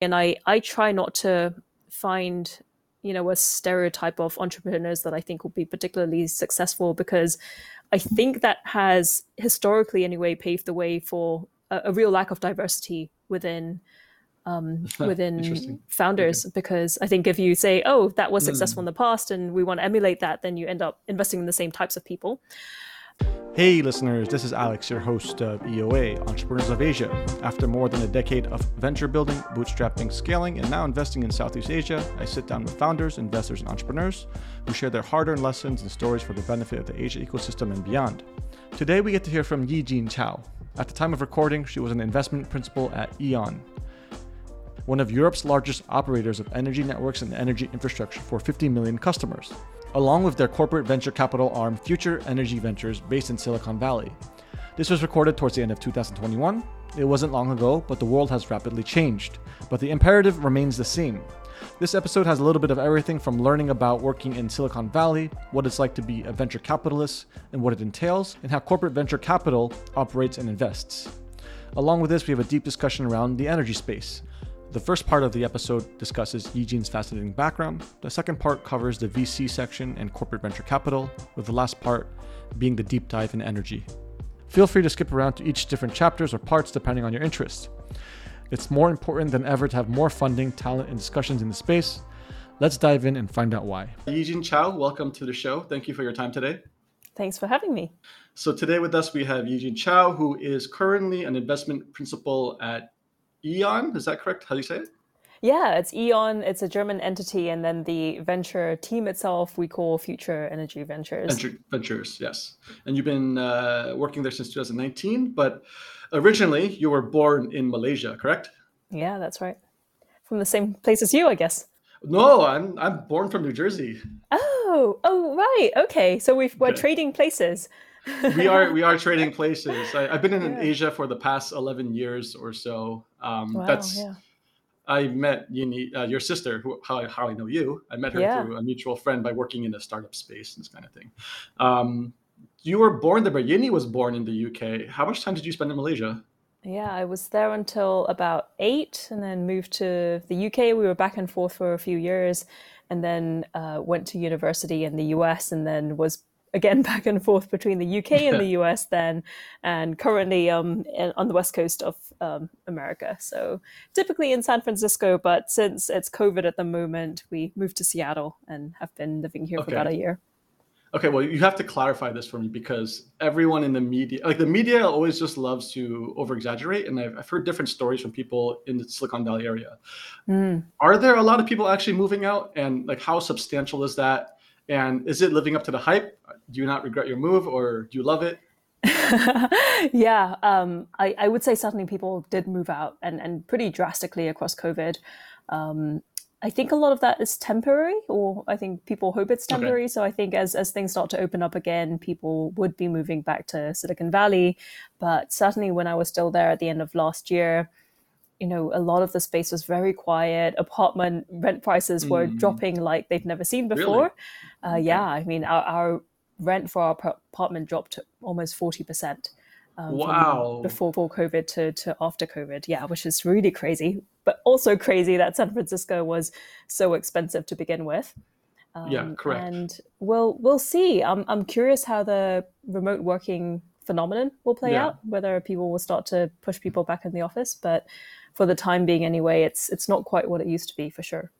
and I I try not to find you know a stereotype of entrepreneurs that I think will be particularly successful because I think that has historically anyway paved the way for a, a real lack of diversity within um, within founders okay. because I think if you say, oh, that was successful mm. in the past and we want to emulate that, then you end up investing in the same types of people. Hey, listeners, this is Alex, your host of EOA, Entrepreneurs of Asia. After more than a decade of venture building, bootstrapping, scaling, and now investing in Southeast Asia, I sit down with founders, investors, and entrepreneurs who share their hard earned lessons and stories for the benefit of the Asia ecosystem and beyond. Today, we get to hear from Yi Jin Chao. At the time of recording, she was an investment principal at E.ON, one of Europe's largest operators of energy networks and energy infrastructure for 50 million customers, along with their corporate venture capital arm Future Energy Ventures based in Silicon Valley. This was recorded towards the end of 2021. It wasn't long ago, but the world has rapidly changed. But the imperative remains the same. This episode has a little bit of everything from learning about working in Silicon Valley, what it's like to be a venture capitalist, and what it entails, and how corporate venture capital operates and invests. Along with this, we have a deep discussion around the energy space, the first part of the episode discusses Yijin's fascinating background. The second part covers the VC section and corporate venture capital, with the last part being the deep dive in energy. Feel free to skip around to each different chapters or parts depending on your interest. It's more important than ever to have more funding, talent, and discussions in the space. Let's dive in and find out why. Yijin Chao, welcome to the show. Thank you for your time today. Thanks for having me. So today with us we have Yijin Chao, who is currently an investment principal at E.ON. Is that correct? How do you say it? Yeah, it's E.ON. It's a German entity, and then the venture team itself we call Future Energy Ventures. Venture, Ventures, yes. And you've been uh, working there since 2019, but originally you were born in Malaysia, correct? Yeah, that's right. From the same place as you, I guess. No, I'm I'm born from New Jersey. Oh, oh, right. Okay, so we are okay. trading places we are we are trading places. I, have been in yeah. Asia for the past eleven years or so. Um, wow, that's yeah. I met Yini, uh, your sister, who how I, how I know you. I met her yeah. through a mutual friend by working in the startup space and this kind of thing. Um, you were born there, but Yini was born in the UK. How much time did you spend in Malaysia? Yeah, I was there until about eight, and then moved to the UK. We were back and forth for a few years, and then uh, went to university in the US, and then was again back and forth between the UK and the US then, and currently um, in, on the west coast of um, America. So typically in San Francisco, but since it's COVID at the moment, we moved to Seattle and have been living here okay. for about a year. Okay, well, you have to clarify this for me because everyone in the media, like the media, always just loves to over exaggerate. And I've, I've, heard different stories from people in the Silicon Valley area. Mm. Are there a lot of people actually moving out? And like, how substantial is that? And is it living up to the hype? Do you not regret your move or do you love it? yeah, um, I, I, would say certainly people did move out and, and pretty drastically across COVID. Um, I think a lot of that is temporary, or I think people hope it's temporary. Okay. So I think as, as things start to open up again, people would be moving back to Silicon Valley. But certainly when I was still there at the end of last year, you know, a lot of the space was very quiet. Apartment rent prices were mm. dropping like they've never seen before. Really? Uh, yeah, I mean, our, our, rent for our apartment dropped almost 40%. Um, wow. Before, before COVID to, to after COVID. Yeah, which is really crazy, but also crazy that San Francisco was so expensive to begin with. Um, yeah, correct. And we'll we'll see. I'm I'm curious how the remote working phenomenon will play yeah. out. Whether people will start to push people back in the office, but for the time being anyway, it's it's not quite what it used to be for sure.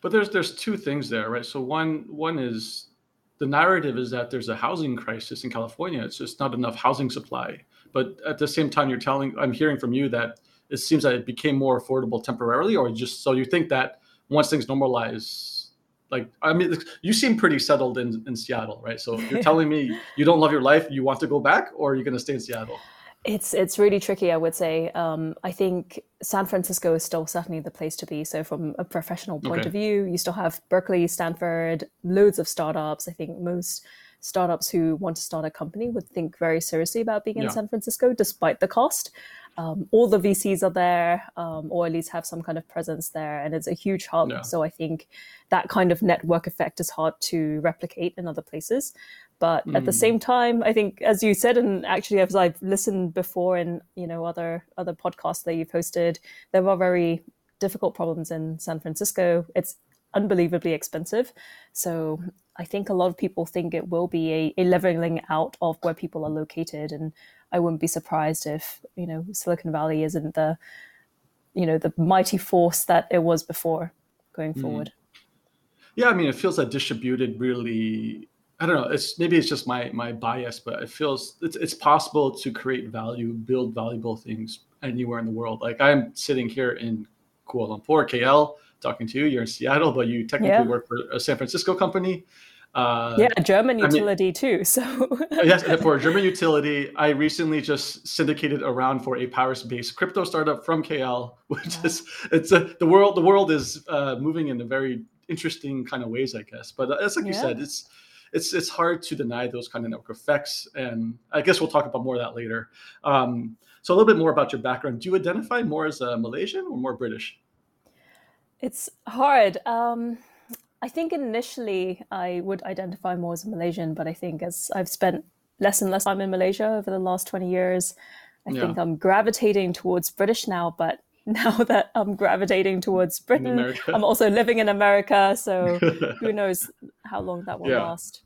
But there's there's two things there, right? So one one is the narrative is that there's a housing crisis in California. It's just not enough housing supply. But at the same time, you're telling I'm hearing from you that it seems that it became more affordable temporarily, or just so you think that once things normalize, like I mean, you seem pretty settled in in Seattle, right? So you're telling me you don't love your life, you want to go back, or are you going to stay in Seattle? It's it's really tricky, I would say. Um, I think San Francisco is still certainly the place to be. So from a professional point okay. of view, you still have Berkeley, Stanford, loads of startups. I think most startups who want to start a company would think very seriously about being in San Francisco, despite the cost. Um, all the VCs are there, um, or at least have some kind of presence there, and it's a huge hub. Yeah. So I think that kind of network effect is hard to replicate in other places. But mm. at the hmm. same time, I think, as you said, and actually as I've listened before in you know other other podcasts that you've hosted, there are very difficult problems in San Francisco. It's unbelievably expensive. So I think a lot of people think it will be a, a leveling out of where people are located. And I wouldn't be surprised if, you know, Silicon Valley isn't the, you know, the mighty force that it was before going mm. forward. Yeah, I mean, it feels like distributed really. I don't know. It's maybe it's just my my bias, but it feels it's it's possible to create value, build valuable things anywhere in the world. Like I'm sitting here in Kuala Lumpur, KL, talking to you. You're in Seattle, but you technically yeah. work for a San Francisco company. Uh, yeah, a German utility I mean, too. So yes, for a German utility, I recently just syndicated around for a Paris-based crypto startup from KL, which is it's a, the world. The world is uh, moving in a very interesting kind of ways, I guess. But uh, it's like yeah. you said, it's it's it's hard to deny those kind of network effects, and I guess we'll talk about more of that later. Um, so a little bit more about your background. Do you identify more as a Malaysian or more British? It's hard. Um, I think initially I would identify more as a Malaysian, but I think as I've spent less and less time in Malaysia over the last 20 years, I yeah. think I'm gravitating towards British now, but now that I'm gravitating towards Britain, I'm also living in America. So who knows how long that will yeah. last.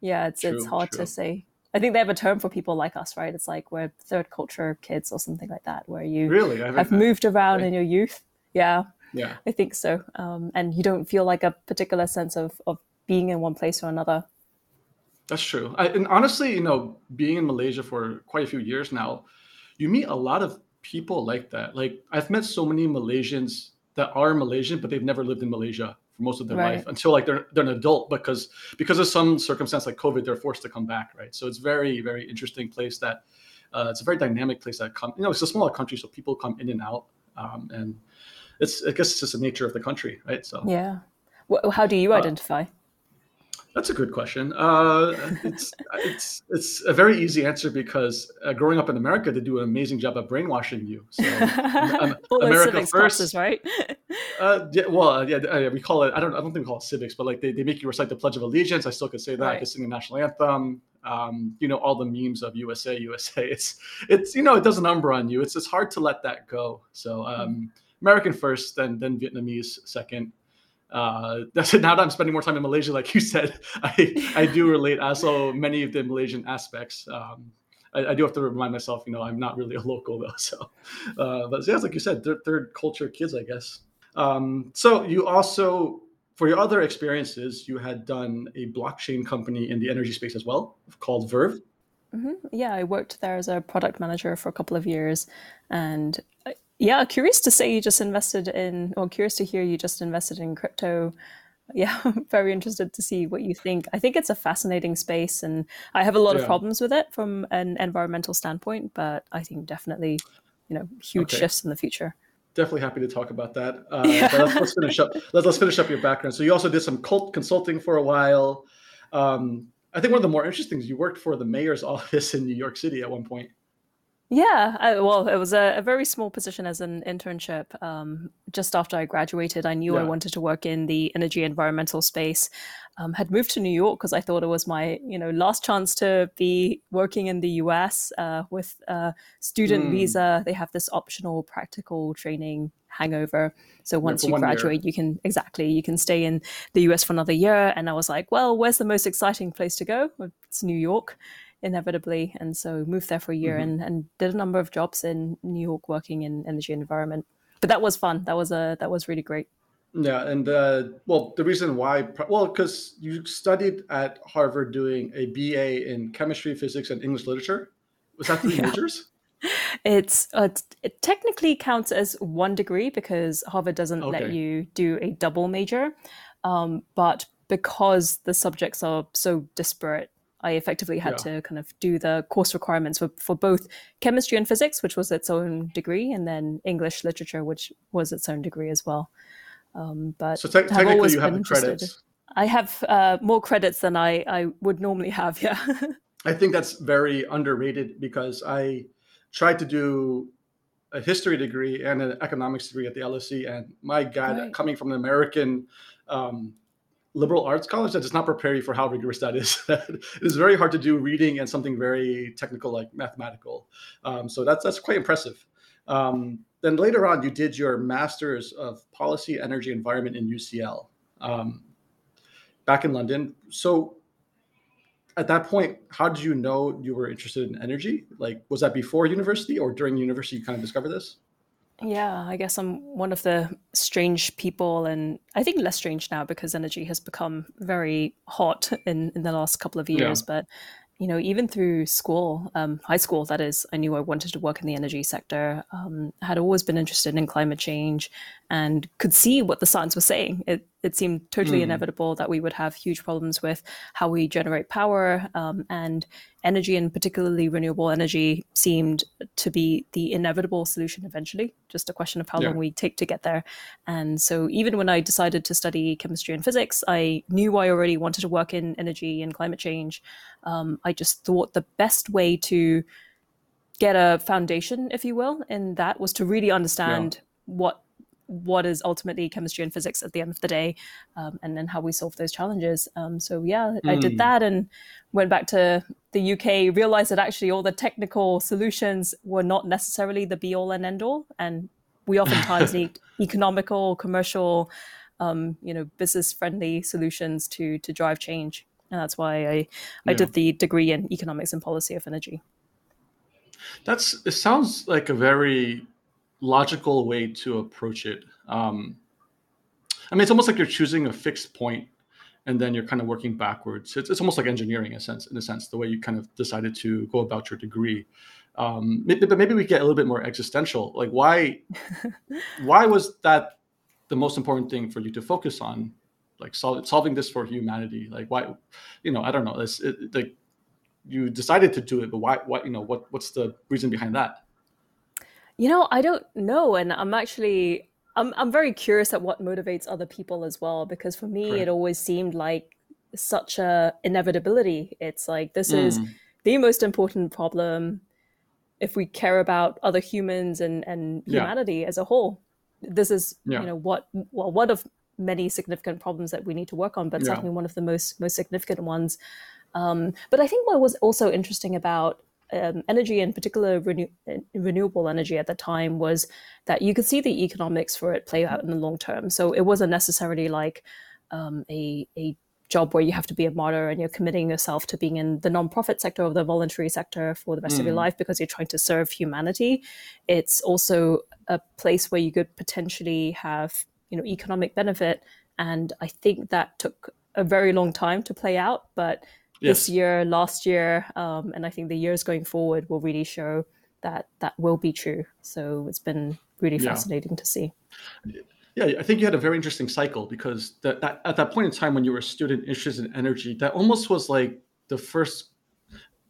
Yeah, it's true, it's hard true. to say. I think they have a term for people like us, right? It's like we're third culture kids or something like that, where you really have moved around in your youth. Yeah. Yeah. I think so. Um, and you don't feel like a particular sense of, of being in one place or another. That's true. I, and honestly, you know, being in Malaysia for quite a few years now, you meet a lot of people like that. Like I've met so many Malaysians that are Malaysian, but they've never lived in Malaysia for most of their right. life until like they're they're an adult because because of some circumstance like COVID, they're forced to come back, right? So it's very very interesting place that uh, it's a very dynamic place that come. You know, it's a smaller country, so people come in and out, um, and it's I guess it's just the nature of the country, right? So yeah. Well, how do you uh, identify? That's a good question. Uh, it's it's it's a very easy answer because uh, growing up in America, they do an amazing job of brainwashing you. So, um, America first, classes, right? uh, yeah, well, yeah, uh, we call it. I don't. I don't think we call it civics, but like they, they make you recite the Pledge of Allegiance. I still could say that. Right. I could sing the national anthem. Um, you know, all the memes of USA, USA. It's it's you know, it does a number on you. It's it's hard to let that go. So. Um, mm-hmm American first, then then Vietnamese second. Uh, that's it. Now that I'm spending more time in Malaysia, like you said, I I do relate also many of the Malaysian aspects. Um, I, I, do have to remind myself, you know, I'm not really a local though. So, uh, but yeah, like you said, third, third culture kids, I guess. Um, so you also, for your other experiences, you had done a blockchain company in the energy space as well, called Verv. Mm-hmm. Yeah, I worked there as a product manager for a couple of years, and yeah, curious to say you just invested in, or curious to hear you just invested in crypto. Yeah, I'm very interested to see what you think. I think it's a fascinating space, and I have a lot yeah. of problems with it from an environmental standpoint, but I think definitely, you know, huge okay. shifts in the future. Definitely happy to talk about that. Uh, yeah. let's, let's, finish up. Let's, let's finish up your background. So you also did some cult consulting for a while. Um, I think one of the more interesting things you worked for the mayor's office in New York City at one point. Yeah, I, well, it was a, a, very small position as an internship. Um, just after I graduated, I knew yeah. I wanted to work in the energy environmental space. Um, had moved to New York because I thought it was my, you know, last chance to be working in the U.S. Uh, with a student mm. visa. They have this optional practical training hangover. So once yeah, you graduate, year. you can exactly you can stay in the U.S. for another year. And I was like, well, where's the most exciting place to go? It's New York inevitably. And so moved there for a year mm-hmm. and, and did a number of jobs in New York working in energy environment. But that was fun. That was a that was really great. Yeah, and uh, well, the reason why, well, because you studied at Harvard doing a BA in chemistry, physics, and English literature. Was that three yeah. majors? It's uh, it technically counts as one degree because Harvard doesn't okay. let you do a double major, um, but because the subjects are so disparate I effectively had yeah. to kind of do the course requirements for, for both chemistry and physics, which was its own degree, and then English literature, which was its own degree as well. Um, but so te- technically, you have the credits. I have uh, more credits than I, I would normally have. Yeah. I think that's very underrated because I tried to do a history degree and an economics degree at the LSE, and my God, right. coming from an American um, liberal arts college that does not prepare you for how rigorous that is. it is very hard to do reading and something very technical like mathematical. Um, so that's that's quite impressive. Um, then later on, you did your master's of policy, energy, environment in UCL um, back in London. So at that point, how did you know you were interested in energy? Like, was that before university or during university you kind of discovered this? Yeah, I guess I'm one of the strange people, and I think less strange now because energy has become very hot in, in the last couple of years. Yeah. But you know, even through school, um, high school, that is, I knew I wanted to work in the energy sector. Um, had always been interested in climate change and could see what the science was saying. It, it seemed totally mm. inevitable that we would have huge problems with how we generate power um, and energy and particularly renewable energy seemed to be the inevitable solution eventually just a question of how yeah. long we take to get there and so even when i decided to study chemistry and physics i knew i already wanted to work in energy and climate change um, i just thought the best way to get a foundation if you will in that was to really understand yeah. what what is ultimately chemistry and physics at the end of the day, um, and then how we solve those challenges. Um, so yeah, mm. I did hmm. that and went back to the UK, realized that actually all the technical solutions were not necessarily the be all and end all, and we oftentimes need economical, commercial, um, you know, business friendly solutions to to drive change. And that's why I I yeah. did the degree in economics and policy of energy. That's it. Sounds like a very logical way to approach it. Um, I mean, it's almost like you're choosing a fixed point and then you're kind of working backwards. It's, it's almost like engineering, in a sense, in a sense, the way you kind of decided to go about your degree. Um, but maybe we get a little bit more existential. Like, why, why was that the most important thing for you to focus on? Like sol- solving this for humanity. Like, why, you know, I don't know. It's it, like you decided to do it, but why? Why? You know, what? What's the reason behind that? You know, I don't know, and I'm actually I'm I'm very curious at what motivates other people as well because for me it always seemed like such a inevitability. It's like this mm. is the most important problem if we care about other humans and and humanity yeah. as a whole. This is yeah. you know what well one of many significant problems that we need to work on, but yeah. certainly one of the most most significant ones. Um, but I think what was also interesting about um, energy, in particular renew- renewable energy at the time, was that you could see the economics for it play out in the long term. So it wasn't necessarily like um, a, a job where you have to be a martyr and you're committing yourself to being in the nonprofit sector or the voluntary sector for the rest mm. of your mm. life because you're trying to serve humanity. It's also a place where you could potentially have you know economic benefit, and I think that took a very long time to play out, but yes. this year, last year, um, and I think the years going forward will really show that that will be true. So it's been really yeah. fascinating to see. Yeah, I think you had a very interesting cycle because that, that at that point in time when you were a student interested in energy, that almost was like the first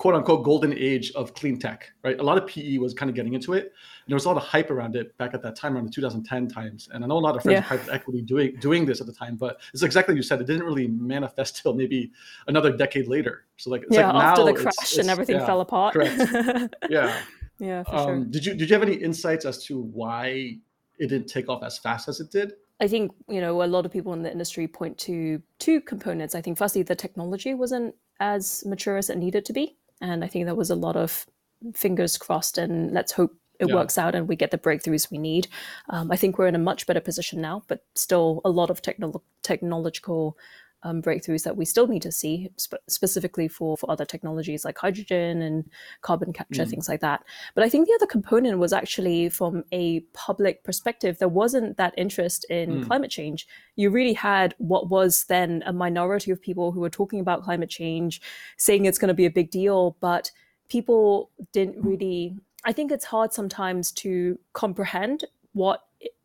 quote unquote golden age of clean tech, right? A lot of PE was kind of getting into it. And there was a lot of hype around it back at that time, around the 2010 times. And I know a lot of friends yeah. private equity doing doing this at the time, but it's exactly you said. It didn't really manifest till maybe another decade later. So like it's yeah, like after the crash it's, and everything yeah, fell apart. Correct. Yeah. yeah, for um, sure. Did you did you have any insights as to why it didn't take off as fast as it did? I think you know a lot of people in the industry point to two components. I think firstly the technology wasn't as mature as it needed to be. And I think there was a lot of fingers crossed and let's hope it yeah. works out and we get the breakthroughs we need. Um, I think we're in a much better position now, but still a lot of techno- technological um, breakthroughs that we still need to see, sp- specifically for, for other technologies like hydrogen and carbon capture, mm. things like that. But I think the other component was actually from a public perspective, there wasn't that interest in mm. climate change. You really had what was then a minority of people who were talking about climate change, saying it's going to be a big deal, but people didn't really. I think it's hard sometimes to comprehend what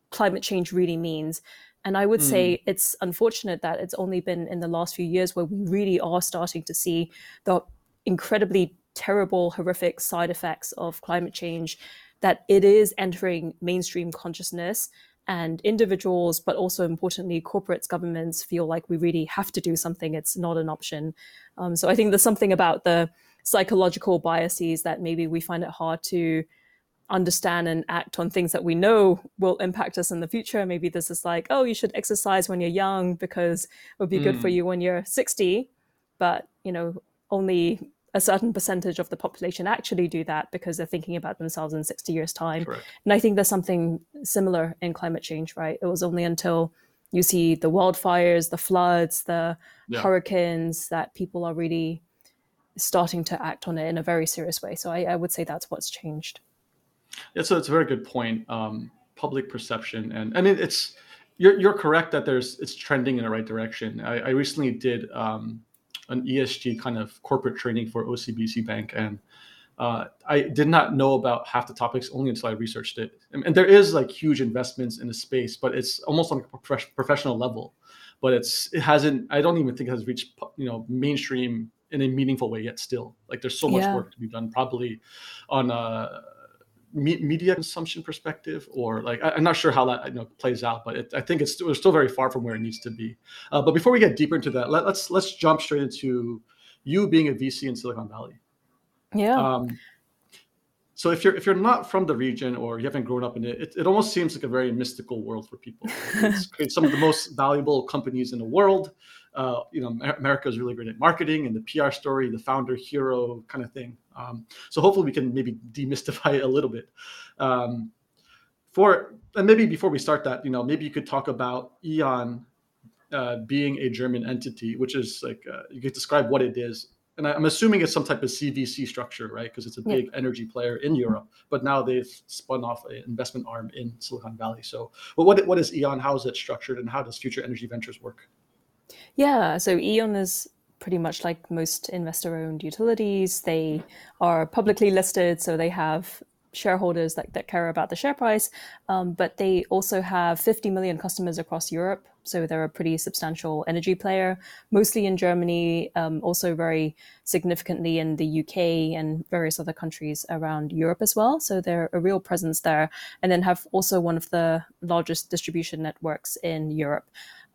climate change really means and I would mm. say it's unfortunate that it's only been in the last few years where we really are starting to see the incredibly terrible, horrific side effects of climate change, that it is entering mainstream consciousness. And individuals, but also importantly, corporates, governments feel like we really have to do something. It's not an option. Um, so I think there's something about the psychological biases that maybe we find it hard to understand and act on things that we know will impact us in the future. Maybe this is like, oh, you should exercise when you're young because it would be mm. good for hmm. you when you're 60. But, you know, only a certain percentage of the population actually do that because they're thinking about themselves in 60 years time Correct. and i think there's something similar in climate change right it was only until you see the wildfires the floods the Yeah. hurricanes that people are really starting to act on it in a very serious way so i, I would say that's what's changed It's a, it's a very good point. Um, public perception, and I mean, it's you're you're correct that there's it's trending in the right direction. I, I recently did um, an ESG kind of corporate training for OCBC Bank, and uh, I did not know about half the topics only until I researched it. And, and there is like huge investments in the space, but it's almost on a prof- professional level. But it's it hasn't. I don't even think it has reached you know mainstream in a meaningful way yet. Still, like there's so much Yeah. work to be done. Probably on a me- media consumption perspective, or like I, I'm not sure how that you know plays out, but it, I think it's still, it's still very far from where it needs to be. Uh, but before we get deeper into that, let, let's let's jump straight into you being a VC in Silicon Valley. yeah Um, so if you're if you're not from the region or you haven't grown up in it, it, it almost seems like a very mystical world for people. It's created some of the most valuable companies in the world. Uh, you know, America is really great at marketing and the PR story, the founder hero kind of thing. Um, so hopefully we can maybe demystify it a little bit. Um, for and maybe before we start that, you know, maybe you could talk about E.ON uh, being a German entity, which is like uh, you could describe what it is. And I, I'm assuming it's some type of CVC structure, right? Because it's a Yeah. big energy player in Europe, but now they've spun off an investment arm in Silicon Valley. So, well, what what is E.ON? How is it structured, and how does Future Energy Ventures work? Yeah, so E.ON is pretty much like most investor owned utilities. They are publicly listed, so they have shareholders that, that care about the share price, um, but they also have 50 million customers across Europe. So they're a pretty substantial energy player, mostly in Germany, um, also very significantly in the UK and various other countries around Europe as well. So they're a real presence there, and then have also one of the largest distribution networks in Europe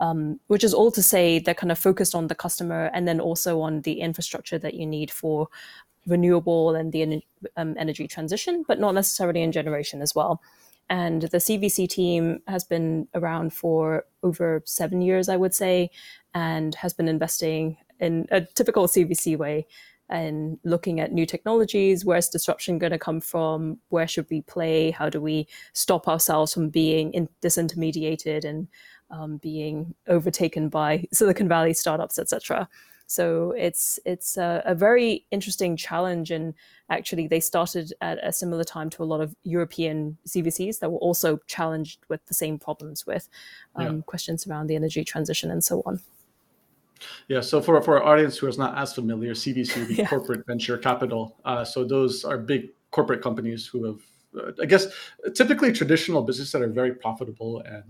um, which is all to say they're kind of focused on the customer and then also on the infrastructure that you need for renewable and the um, energy transition, but not necessarily in generation as well. And the CVC team has been around for over seven years, I would say, and has been investing in a typical CVC way and looking at new technologies. Where's disruption going to come from? Where should we play? How do we stop ourselves from being in, disintermediated and um, being overtaken by Silicon Valley startups, etc. So it's it's a, a, very interesting challenge, and actually they started at a similar time to a lot of European CVCs that were also challenged with the same problems with um, Yeah. questions around the energy transition and so on. Yeah, so for, for our audience who is not as familiar, CVC, the Yeah. corporate venture capital. Uh, so those are big corporate companies who have, uh, I guess, typically traditional businesses that are very profitable and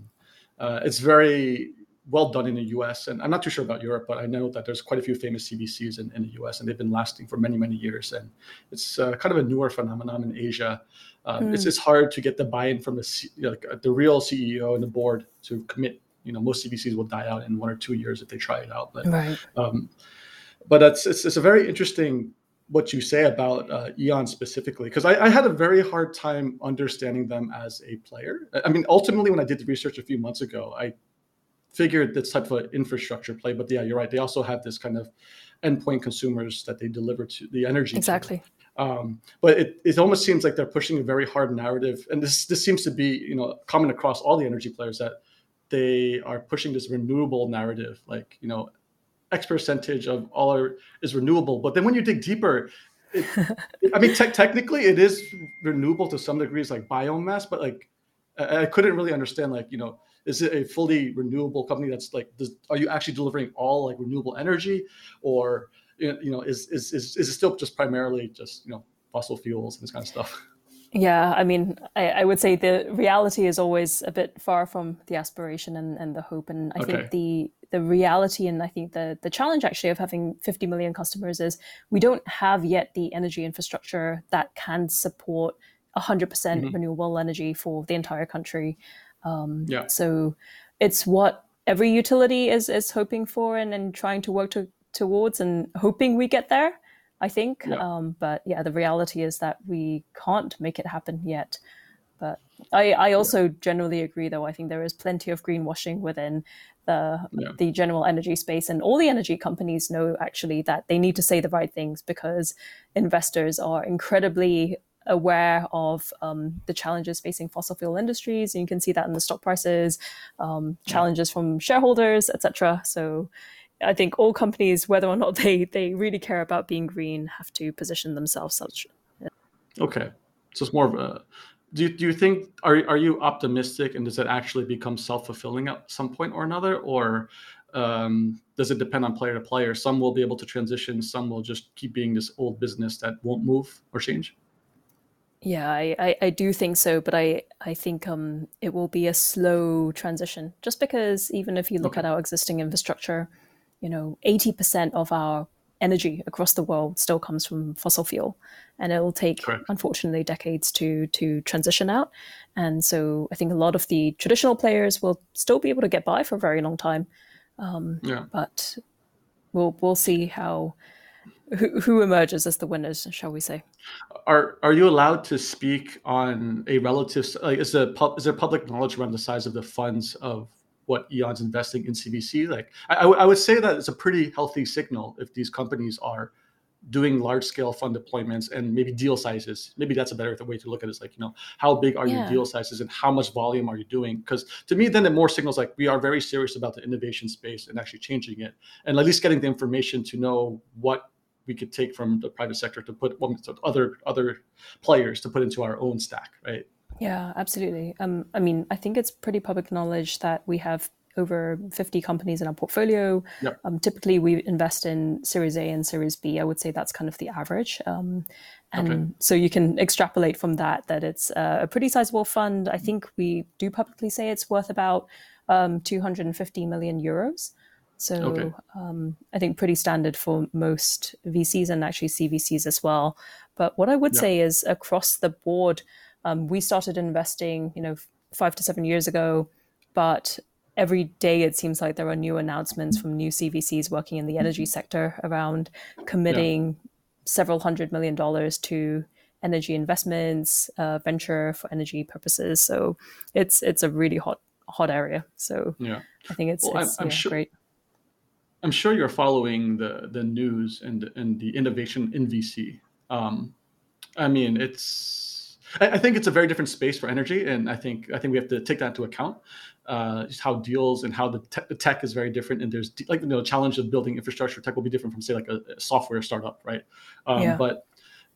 uh, it's very well done in the US. And I'm not too sure about Europe, but I know that there's quite a few famous CVCs in, in the US and they've been lasting for many, many years. And it's uh, kind of a newer phenomenon in Asia. Um, It's Mm. it's hard to get the buy-in from the you know, uh, the real CEO and the board to commit. You know, most CVCs will die out in one or two years if they try it out. But Right. um, but it's, it's it's a very interesting what you say about uh, E.ON specifically because I, I had a very hard time understanding them as a player. I mean, ultimately, when I did the research a few months ago, I figured this type of an infrastructure play. But yeah, you're right. They also have this kind of endpoint consumers that they deliver to the energy. Exactly. Um, but it, it almost seems like they're pushing a very hard narrative, and this this seems to be you know common across all the energy players that they are pushing this renewable narrative, like you know X percentage of all our, is renewable. But then when you dig deeper, it, I mean, te- technically it is renewable to some degrees, like biomass. But like, I, I couldn't really understand, like, you know, is it a fully renewable company that's like, does, are you actually delivering all like renewable energy, or you know, is is is, is it still just primarily just you know fossil fuels and this kind of stuff? Yeah, I mean, I, I would say the reality is always a bit far from the aspiration and, and the hope. And I Okay. think the the reality and I think the the challenge actually of having 50 million customers is we don't have yet the energy infrastructure that can support 100% Mhm. renewable energy for the entire country. Um, Yeah. So it's what every utility is is hoping for and, and trying to work to, towards and hoping we get there. I think. Yeah. Um, but yeah, the reality is that we can't make it happen yet. But I, I also generally agree, though. I think there is plenty of greenwashing within the yeah. the general energy space, and all the energy companies know actually that they need to say the right things because investors are incredibly aware of um, the challenges facing fossil fuel industries. And you can see that in the stock prices, um, challenges yeah. from shareholders, etc. So I think all companies, whether or not they they really care about being green, have to position themselves such. Yeah. Okay, so it's more of a. Do you, do you think are are you optimistic and does it actually become self fulfilling at some point or another, or um, does it depend on player to player? Some will be able to transition, some will just keep being this old business that won't move or change. Yeah, I, I, I, do think so, but I, I think um, it will be a slow transition. Just because even if you look okay. at our existing infrastructure, you know, 80% of our energy across the world still comes from fossil fuel. And it will take, Correct. unfortunately, decades to to transition out. And so I think a lot of the traditional players will still be able to get by for a very long time. Um, yeah. But we'll we'll see how who, who emerges as the winners, shall we say? Are are you allowed to speak on a relative? Like, is there is there public knowledge around the size of the funds of what E.ON's investing in CVC? Like, I, I would say that it's a pretty healthy signal if these companies are doing large scale fund deployments and maybe deal sizes. Maybe that's a better way to look at it. Is like, you know, how big are yeah. your deal sizes and how much volume are you doing? Because to me, then it more signals like we are very serious about the innovation space and actually changing it, and at least getting the information to know what we could take from the private sector to put well, other other players to put into our own stack, right? Yeah, absolutely. Um, I mean, I think it's pretty public knowledge that we have over 50 companies in our portfolio. Yep. Um, typically, we invest in Series A and Series B. I would say that's kind of the average. Um, and okay. so you can extrapolate from that that it's a pretty sizable fund. I think we do publicly say it's worth about um, 250 million euros. So okay. um, I think pretty standard for most VCs and actually CVCs as well. But what I would yeah. say is across the board, um, we started investing, you know, five to seven years ago, but every day it seems like there are new announcements from new CVCs working in the energy sector around committing yeah. several hundred million dollars to energy investments, uh, venture for energy purposes. So it's it's a really hot hot area. So yeah. I think it's, well, it's I'm, I'm yeah, sure, great. I'm sure you're following the the news and and the innovation in VC. Um, I mean, it's I, I, think it's a very different space for energy, and I think I think we have to take that into account. Uh, just how deals and how the, te- the tech is very different, and there's like you know, the challenge of building infrastructure tech will be different from say like a, a software startup, right? Um, yeah. But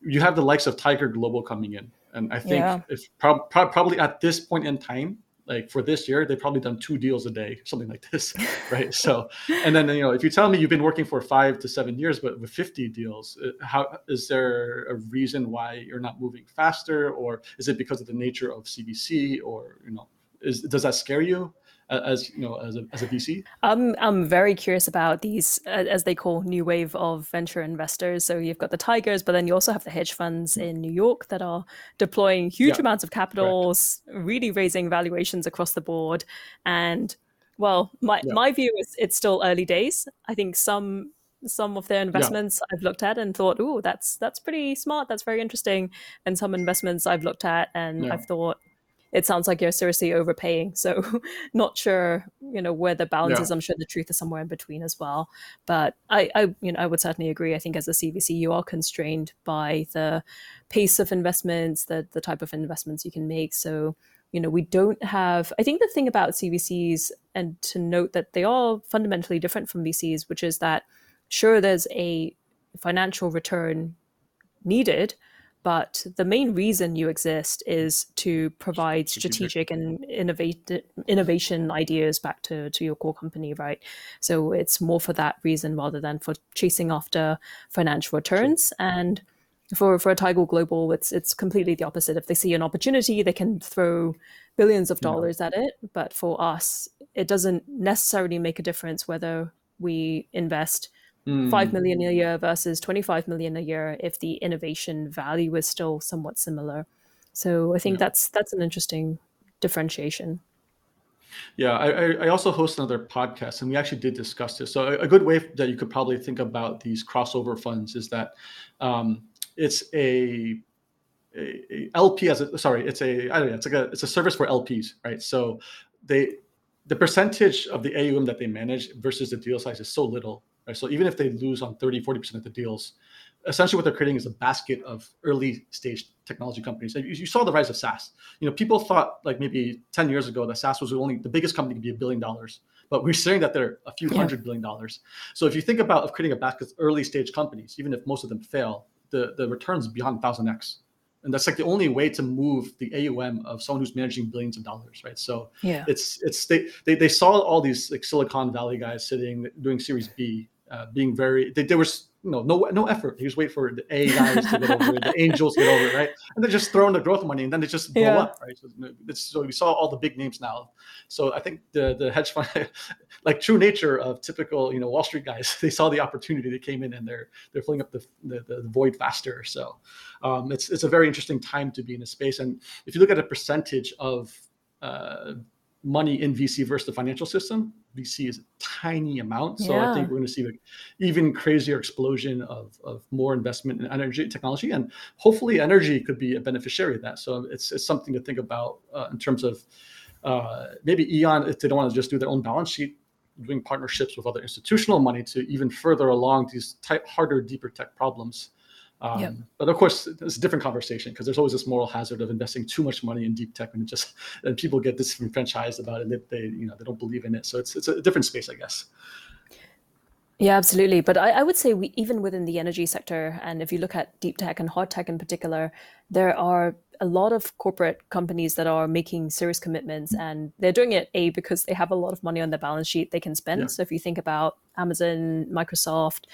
you have the likes of Tiger Global coming in, and I think yeah. prob- prob- probably at this point in time, like for this year they've probably done two deals a day something like this right? So and then you know if you tell me you've been working for five to seven years but with 50 deals uh, how is there a reason why you're not moving faster? Or is it because of the nature of cvc or you know is does that scare you as you know as a, as a VC? I'm I'm very curious about these as they call new wave of venture investors. So you've got the tigers, but then you also have the hedge funds hmm. in New York that are deploying huge yeah, amounts of capitals, correct. really raising valuations across the board. And well, my yeah. my view is it's still early days. I think some some of their investments yeah. I've looked at and thought, oh, that's that's pretty smart. That's very interesting. And some investments I've looked at and I've thought, it sounds like you're seriously overpaying. So not sure, you know, where the balance yeah. is. I'm sure the truth is somewhere in between as well. But I, I, you know, I would certainly agree. I think as a CVC, you are constrained by the pace of investments, the the type of investments you can make. So you know, we don't have. I think the thing about CVCs, and to note that they are fundamentally different from VCs, which is that sure, there's a financial return needed but the main reason you exist is to provide strategic and innovate, innovation ideas back to, to your core company, right? So it's more for that reason rather than for chasing after financial returns. And for for a Tiger Global, it's it's completely the opposite. If they see an opportunity, they can throw billions of dollars yeah. at it. But for us, it doesn't necessarily make a difference whether we invest mm. 5 million a year versus 25 million a year if the innovation value is still somewhat similar. So I think yeah. that's that's an interesting differentiation. Yeah, I, I also host another podcast, and we actually did discuss this. So a, good way that you could probably think about these crossover funds is that um, it's a a, a LP as a sorry, it's a I don't know, it's like a it's a service for LPs, right? So they the percentage of the AUM that they manage versus the deal size is so little. Right? So even if they lose on 30, 40% of the deals, essentially what they're creating is a basket of early stage technology companies. You, saw the rise of SaaS. You know, people thought like maybe 10 years ago that SaaS was only the biggest company could be a billion dollars, but we're saying that they're a few yeah. hundred billion dollars. So if you think about of creating a basket of early stage companies, even if most of them fail, the, the returns beyond 1000x and that's like the only way to move the AUM of someone who's managing billions of dollars, right? So yeah. it's it's they, they they saw all these like Silicon Valley guys sitting doing Series B, uh, being very they, there was you know no no effort. He was waiting for the A guys to get over it, the angels get over it, right? And they're just throwing the growth money, and then they just blow yeah. up, right? So, so, we saw all the big names now. So I think the the hedge fund, like true nature of typical you know Wall Street guys, they saw the opportunity, they came in, and they're they're filling up the the, the void faster. So um, it's it's a very interesting time to be in a space. And if you look at a percentage of uh, money in VC versus the financial system, VC is a tiny amount. So yeah. I think we're going to see like even crazier explosion of, of more investment in energy technology, and hopefully energy could be a beneficiary of that. So it's, it's something to think about uh, in terms of uh, maybe E.ON if they don't want to just do their own balance sheet, doing partnerships with other institutional money to even further along these harder, deeper tech problems. Um, yep. But of course, it's a different conversation because there's always this moral hazard of investing too much money in deep tech and it just and people get disenfranchised about it. They, they you know they don't believe in it. So it's it's a different space, I guess. Yeah, absolutely. But I, I would say we, even within the energy sector, and if you look at deep tech and hard tech in particular, there are a lot of corporate companies that are making serious commitments and they're doing it a because they have a lot of money on their balance sheet they can spend yeah. so if you think about amazon microsoft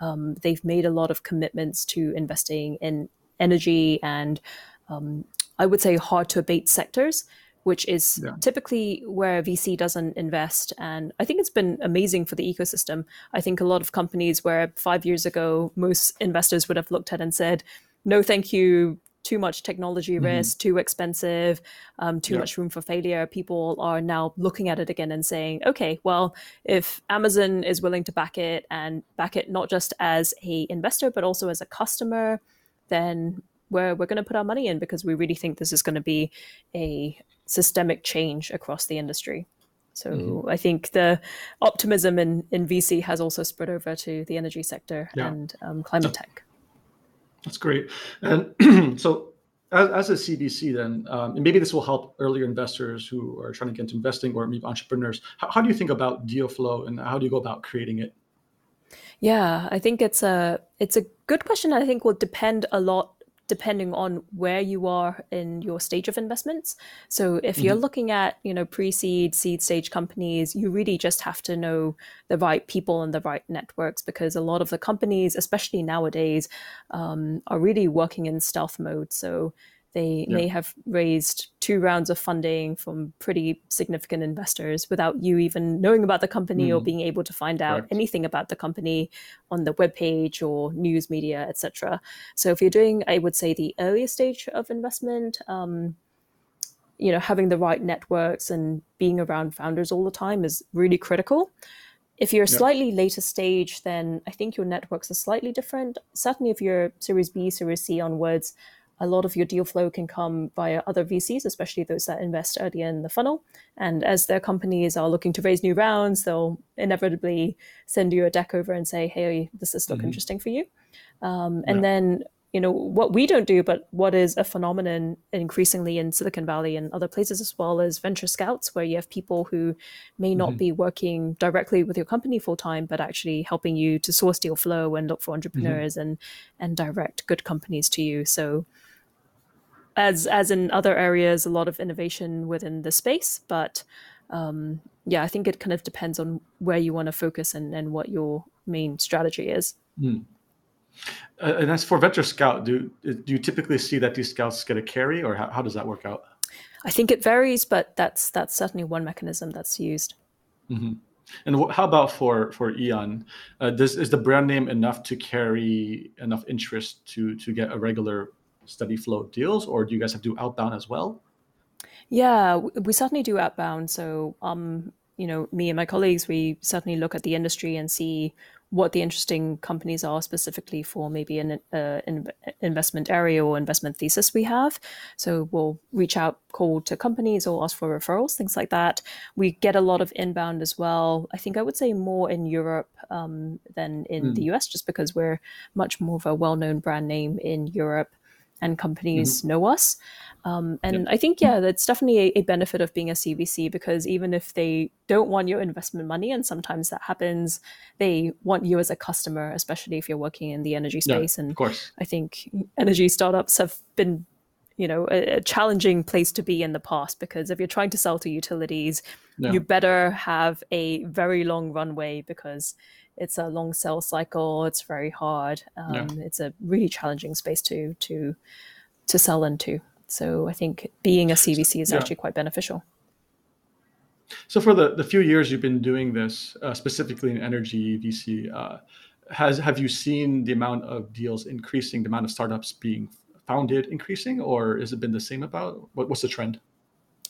um, they've made a lot of commitments to investing in energy and um, I would say hard to abate sectors, which is yeah. typically where VC doesn't invest. And I think it's been amazing for the ecosystem. I think a lot of companies where five years ago most investors would have looked at and said, no, thank you, too much technology mm-hmm. risk, too expensive, um, too much room for failure, people are now looking at it again and saying, okay, well, if Amazon is willing to back it and back it not just as a investor but also as a customer, then we're we're going to put our money in because we really think this is going to be a systemic change across the industry. So mm-hmm. I think the optimism in, in VC has also spread over to the energy sector yeah. and um, climate tech. That's great. And so, as, as a CVC, then, um, and maybe this will help earlier investors who are trying to get into investing or maybe entrepreneurs. How, how do you think about deal flow and how do you go about creating it? Yeah, I think it's a it's a good question. I think will depend a lot depending on where you are in your stage of investments. So if mm-hmm. you're looking at, you know, pre-seed, seed stage companies, you really just have to know the right people and the right networks because a lot of the companies, especially nowadays, um, are really working in stealth mode. So they yeah. may have raised two rounds of funding from pretty significant investors without you even knowing about the company mm. or being able to find out Correct. anything about the company on the webpage or news media, etc. So if you're doing, I would say, the earlier stage of investment, um, you know, having the right networks and being around founders all the time is really critical. If you're a slightly later stage, then I think your networks are slightly different. Certainly, if you're Series B, Series C onwards, a lot of your deal flow can come via other VCs, especially those that invest earlier in the funnel. And as their companies are looking to raise new rounds, they'll inevitably send you a deck over and say, "Hey, does this look mm-hmm. interesting for you?" Um, and yeah. then you know what we don't do but what is a phenomenon increasingly in silicon valley and other places as well as venture scouts where you have people who may not mm-hmm. be working directly with your company full time but actually helping you to source deal flow and look for mm-hmm. entrepreneurs mm-hmm. and and direct good companies to you so as as in other areas, a lot of innovation within the space, but um, yeah, I think it kind of depends on where you want to focus and, and what your main strategy is. Mm. Uh, and as for Venture Scout, do do you typically see that these scouts get a carry, or how, how does that work out? I think it varies, but that's that's certainly one mechanism that's used. Mm-hmm. And how about for for E.ON? Uh, does is the brand name enough to carry enough interest to to get a regular steady flow deals, or do you guys have to do outbound as well? Yeah, we certainly do outbound. So um, you know, me and my colleagues, we certainly look at the industry and see what the interesting companies are specifically for maybe an uh, in investment area or investment thesis we have. So we'll reach out call to companies or ask for referrals, things like that. We get a lot of inbound as well. I think I would say more in Europe um, than in mm. the US, just because we're much more of a well-known brand name in Europe and companies mm-hmm. know us. Um, and I think, yeah, that's definitely a, a, benefit of being a CVC because even if they don't want your investment money, and sometimes that happens, they want you as a customer, especially if you're working in the energy space. Yeah, and of course. I think energy startups have been, you know, a, a, challenging place to be in the past because if you're trying to sell to utilities, yeah. you better have a very long runway because it's a long sales cycle. It's very hard. Um, yeah. It's a really challenging space to to to sell into. So I think being a CVC is yeah. actually quite beneficial. So for the, the few years you've been doing this, uh, specifically in energy VC, uh, has have you seen the amount of deals increasing, the amount of startups being founded increasing, or has it been the same about? What, what's the trend?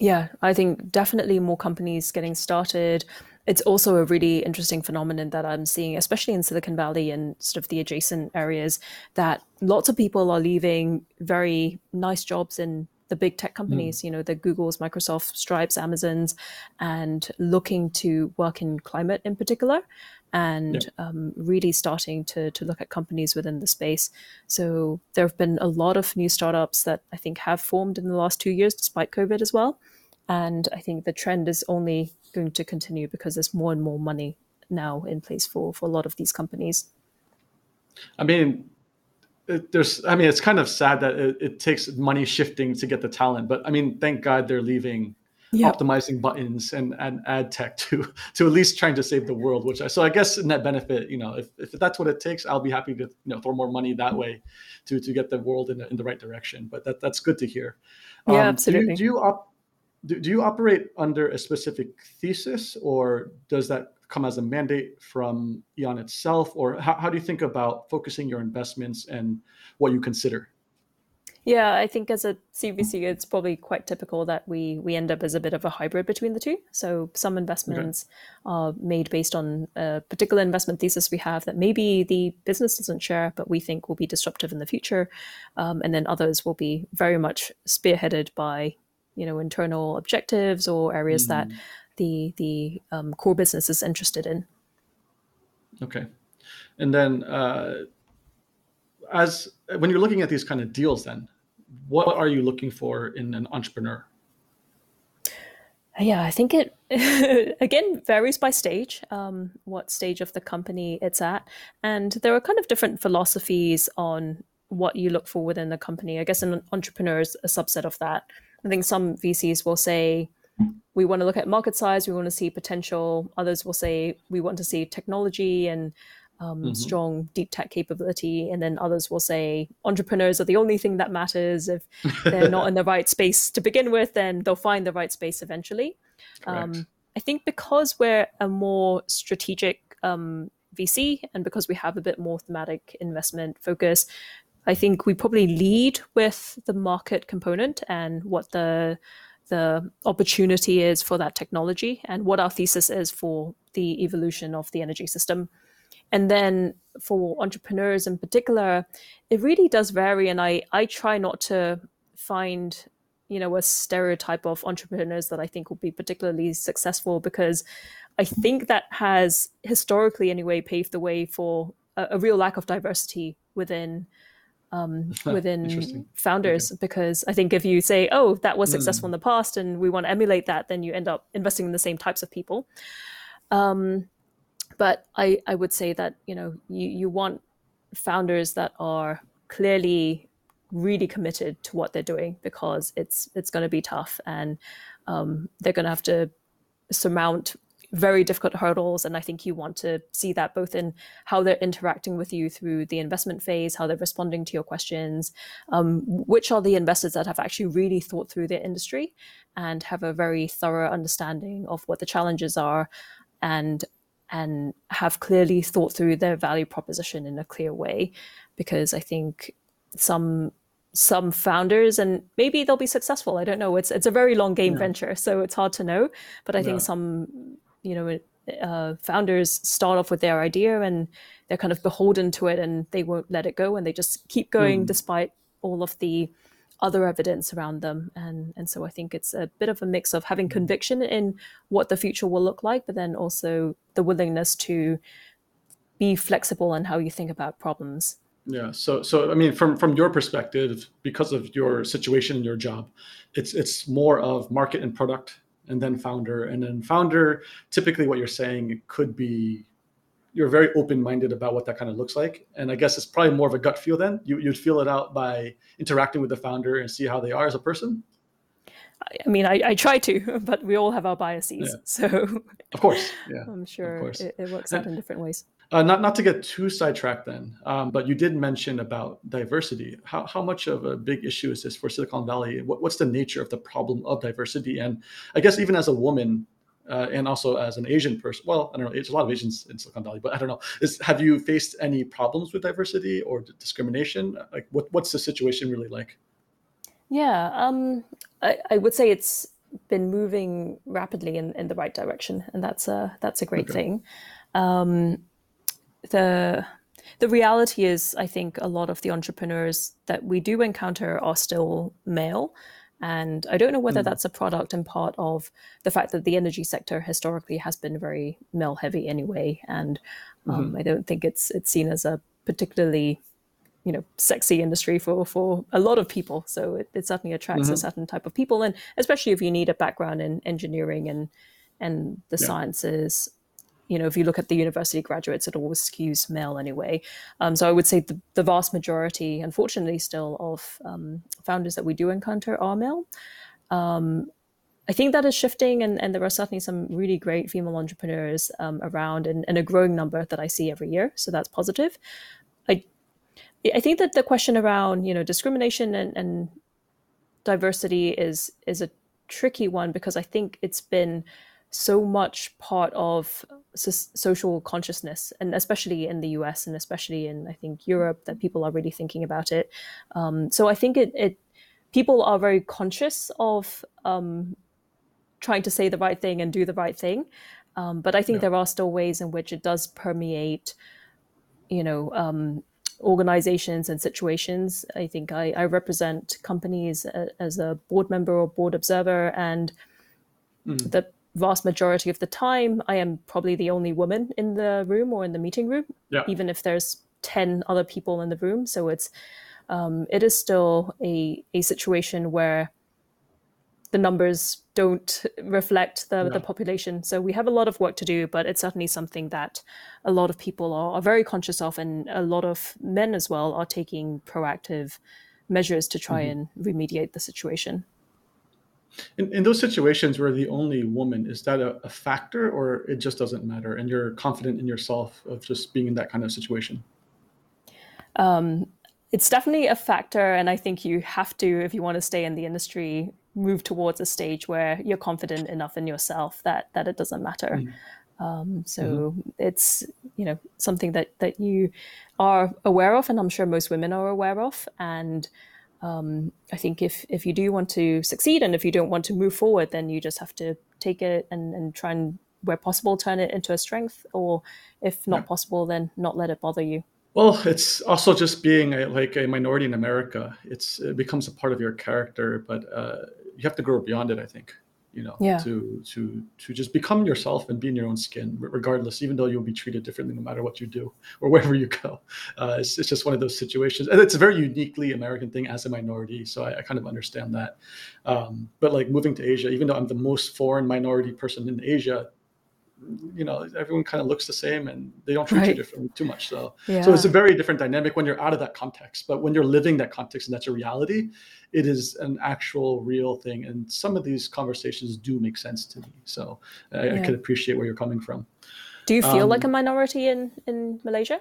Yeah, I think definitely more companies getting started. It's also a really interesting phenomenon that I'm seeing, especially in Silicon Valley and sort of the adjacent areas, that lots of people are leaving very nice jobs in the big tech companies, mm. you know, the Googles, Microsoft, Stripes, Amazons, and looking to work in climate in particular and yeah. um, really starting to, to look at companies within the space. So there have been a lot of new startups that I think have formed in the last two years, despite COVID as well. And I think the trend is only going to continue because there's more and more money now in place for, for a lot of these companies. I mean, it, there's, I mean, it's kind of sad that it, it, takes money shifting to get the talent, but I mean, thank God they're leaving yep. optimizing buttons and, and ad tech to, to at least trying to save the world, which I, so I guess net benefit, you know, if, if that's what it takes, I'll be happy to, you know, throw more money that way to, to get the world in the, in the right direction. But that, that's good to hear. Yeah, um, absolutely. Do you, do you op- do, do you operate under a specific thesis or does that come as a mandate from E.ON itself? Or how, how do you think about focusing your investments and what you consider? Yeah, I think as a CVC, it's probably quite typical that we we end up as a bit of a hybrid between the two. So some investments okay. are made based on a particular investment thesis we have that maybe the business doesn't share, but we think will be disruptive in the future, um, and then others will be very much spearheaded by you know internal objectives or areas mm. that the the um, core business is interested in. Okay, and then uh, as when you're looking at these kind of deals, then what are you looking for in an entrepreneur? Yeah, I think it again varies by stage, um, what stage of the company it's at, and there are kind of different philosophies on what you look for within the company. I guess an entrepreneur is a subset of that. I think some VCs will say, we want to look at market size, we want to see potential. Others will say, we want to see technology and um, mm-hmm. strong deep tech capability. And then others will say, entrepreneurs are the only thing that matters. If they're not in the right space to begin with, then they'll find the right space eventually. Um, I think because we're a more strategic um, VC and because we have a bit more thematic investment focus, I think we probably lead with the market component and what the the opportunity is for that technology and what our thesis is for the evolution of the energy system. And then for entrepreneurs in particular, it really does vary. And I, I try not to find, you know, a stereotype of entrepreneurs that I think will be particularly successful because I think that has historically anyway paved the way for a, a real lack of diversity within um, within founders okay. because I think if you say, oh, that was successful mm. in the past and we want to emulate that, then you end up investing in the same types of people. Um, but I, I would say that, you know, you, you want founders that are clearly really committed to what they're doing because it's it's going to be tough and um, they're going to have to surmount very difficult hurdles. And I think you want to see that both in how they're interacting with you through the investment phase, how they're responding to your questions, um, which are the investors that have actually really thought through their industry and have a very thorough understanding of what the challenges are and and have clearly thought through their value proposition in a clear way. Because I think some some founders and maybe they'll be successful i don't know. It's it's a very long game venture so it's hard to know but i think some you know, uh, founders start off with their idea and they're kind of beholden to it and they won't let it go and they just keep going mm. despite all of the other evidence around them. And and so i think it's a bit of a mix of having conviction in what the future will look like but then also the willingness to be flexible in how you think about problems. Yeah. So so i mean from from your perspective because of your situation and your job it's it's more of market and product and then founder. And then founder typically what you're saying could be you're very open-minded about what that kind of looks like. And i guess it's probably more of a gut feel then. You, you'd feel it out by interacting with the founder and see how they are as a person? I mean i, I try to but we all have our biases. Yeah. so of course. Yeah. I'm sure it, it, works out in different ways uh, not not to get too sidetracked then, um, but you did mention about diversity. How, how much of a big issue is this for Silicon Valley? What, what's the nature of the problem of diversity? And I guess even as a woman, uh, and also as an Asian person. Well, I don't know. There's a lot of Asians in Silicon Valley, but I don't know. Is, have you faced any problems with diversity or discrimination? Like, what, what's the situation really like? Yeah, um, I, I, would say it's been moving rapidly in, in the right direction, and that's a that's a great okay. thing. Um, the the reality is, I think a lot of the entrepreneurs that we do encounter are still male. And I don't know whether mm. that's a product and part of the fact that the energy sector historically has been very male heavy anyway. And um, mm-hmm. I don't think it's it's seen as a particularly you know sexy industry for for a lot of people so it, it certainly attracts mm-hmm. a certain type of people and especially if you need a background in engineering and and the yeah. sciences you know, if you look at the university graduates, it always skews male anyway. Um, so I would say the, the, vast majority, unfortunately, still of um, founders that we do encounter are male. Um, I think that is shifting, and, and, there are certainly some really great female entrepreneurs um, around, and, and, a growing number that I see every year. So that's positive. I I think that the question around you know discrimination and, and diversity is is a tricky one because I think it's been so much part of social consciousness, and especially in the US and especially in I think Europe, that people are really thinking about it. Um, so I think it, it people are very conscious of um, trying to say the right thing and do the right thing, um, but I think yeah. there are still ways in which it does permeate, you know. Um, organizations and situations. I think I, I represent companies a, as a board member or board observer, and mm. the vast majority of the time, I am probably the only woman in the room or in the meeting room, yeah. even if there's 10 other people in the room. So it's, um, it is still a, a situation where the numbers don't reflect the, the population. So we have a lot of work to do, but it's certainly something that a lot of people are, are very conscious of, and a lot of men as well are taking proactive measures to try mm-hmm. and remediate the situation. In, in those situations where the only woman, is that a, a factor or it just doesn't matter and you're confident in yourself of just being in that kind of situation? Um, it's definitely a factor. And I think you have to, if you want to stay in the industry, move towards a stage where you're confident enough in yourself that, that it doesn't matter. Mm. Um, so mm-hmm. it's you know something that that you are aware of, and I'm sure most women are aware of. And um, I think if if you do want to succeed and if you don't want to move forward, then you just have to take it and, and try and where possible turn it into a strength, or if not yeah. possible, then not let it bother you. Well, it's also just being a, like a minority in America. It's it becomes a part of your character, but uh, you have to grow beyond it. I think you know yeah. to to to just become yourself and be in your own skin regardless even though you'll be treated differently no matter what you do or wherever you go uh, it's, it's just one of those situations and it's a very uniquely american thing as a minority so i, I kind of understand that um, but like moving to asia even though i'm the most foreign minority person in asia you know everyone kind of looks the same and they don't treat right. you differently too much so yeah. so it's a very different dynamic when you're out of that context but when you're living that context and that's a reality it is an actual real thing and some of these conversations do make sense to me so i, yeah. I can appreciate where you're coming from do you feel um, like a minority in in malaysia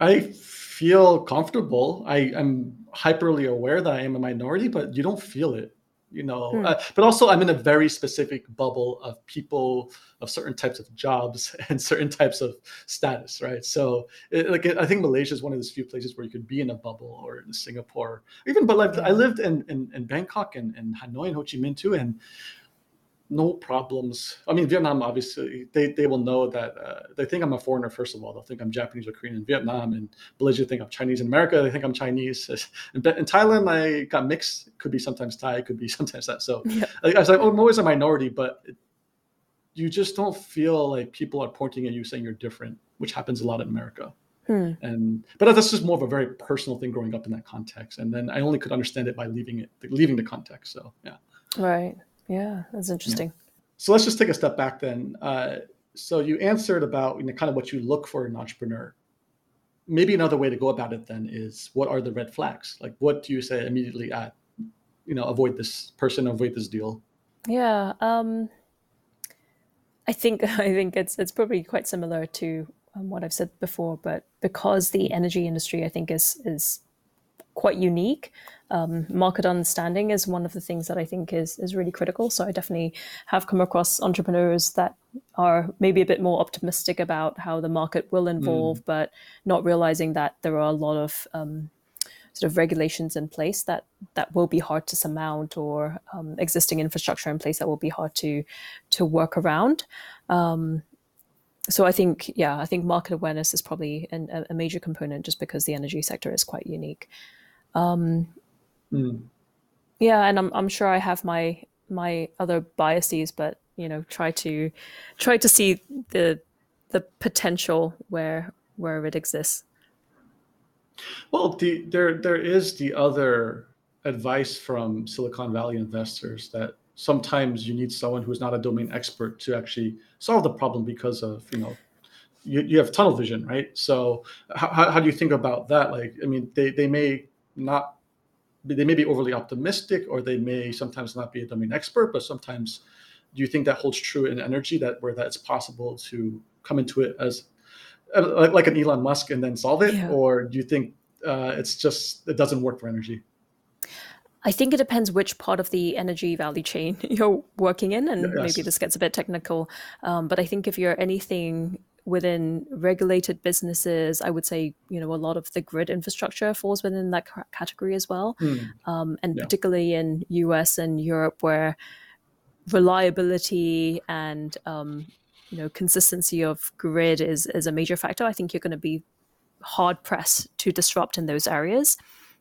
i feel comfortable i am hyperly aware that i am a minority but you don't feel it you know hmm. uh, but also i'm in a very specific bubble of people of certain types of jobs and certain types of status right so it, like i think malaysia is one of those few places where you could be in a bubble or in singapore even but like i lived in in, in bangkok and, and hanoi and ho chi minh too and no problems. I mean, Vietnam obviously they, they will know that uh, they think I'm a foreigner. First of all, they'll think I'm Japanese or Korean in Vietnam, and Malaysia think I'm Chinese. In America, they think I'm Chinese. In, in Thailand, I got mixed. Could be sometimes Thai, could be sometimes that. So yeah. I, I was like, oh, I'm always a minority, but you just don't feel like people are pointing at you saying you're different, which happens a lot in America. Hmm. And but that's just more of a very personal thing growing up in that context. And then I only could understand it by leaving it, leaving the context. So yeah. Right. Yeah, that's interesting. Yeah. So let's just take a step back then. Uh, so you answered about you know kind of what you look for in an entrepreneur. Maybe another way to go about it then is what are the red flags? Like what do you say immediately at you know avoid this person, avoid this deal? Yeah. Um I think I think it's it's probably quite similar to um, what I've said before, but because the energy industry I think is is quite unique. Um, market understanding is one of the things that I think is is really critical. So I definitely have come across entrepreneurs that are maybe a bit more optimistic about how the market will evolve, mm. but not realizing that there are a lot of um, sort of regulations in place that that will be hard to surmount, or um, existing infrastructure in place that will be hard to to work around. Um, so I think, yeah, I think market awareness is probably an, a major component, just because the energy sector is quite unique. Um, mm. Yeah, and I'm I'm sure I have my my other biases, but you know, try to try to see the the potential where where it exists. Well, the, there there is the other advice from Silicon Valley investors that sometimes you need someone who's not a domain expert to actually solve the problem because of you know you, you have tunnel vision right so how, how do you think about that like i mean they, they may not they may be overly optimistic or they may sometimes not be a domain expert but sometimes do you think that holds true in energy that where that's possible to come into it as uh, like an elon musk and then solve it yeah. or do you think uh, it's just it doesn't work for energy I think it depends which part of the energy value chain you're working in, and yes. maybe this gets a bit technical. Um, but I think if you're anything within regulated businesses, I would say you know a lot of the grid infrastructure falls within that category as well, mm. um, and yeah. particularly in US and Europe where reliability and um, you know consistency of grid is is a major factor. I think you're going to be hard pressed to disrupt in those areas.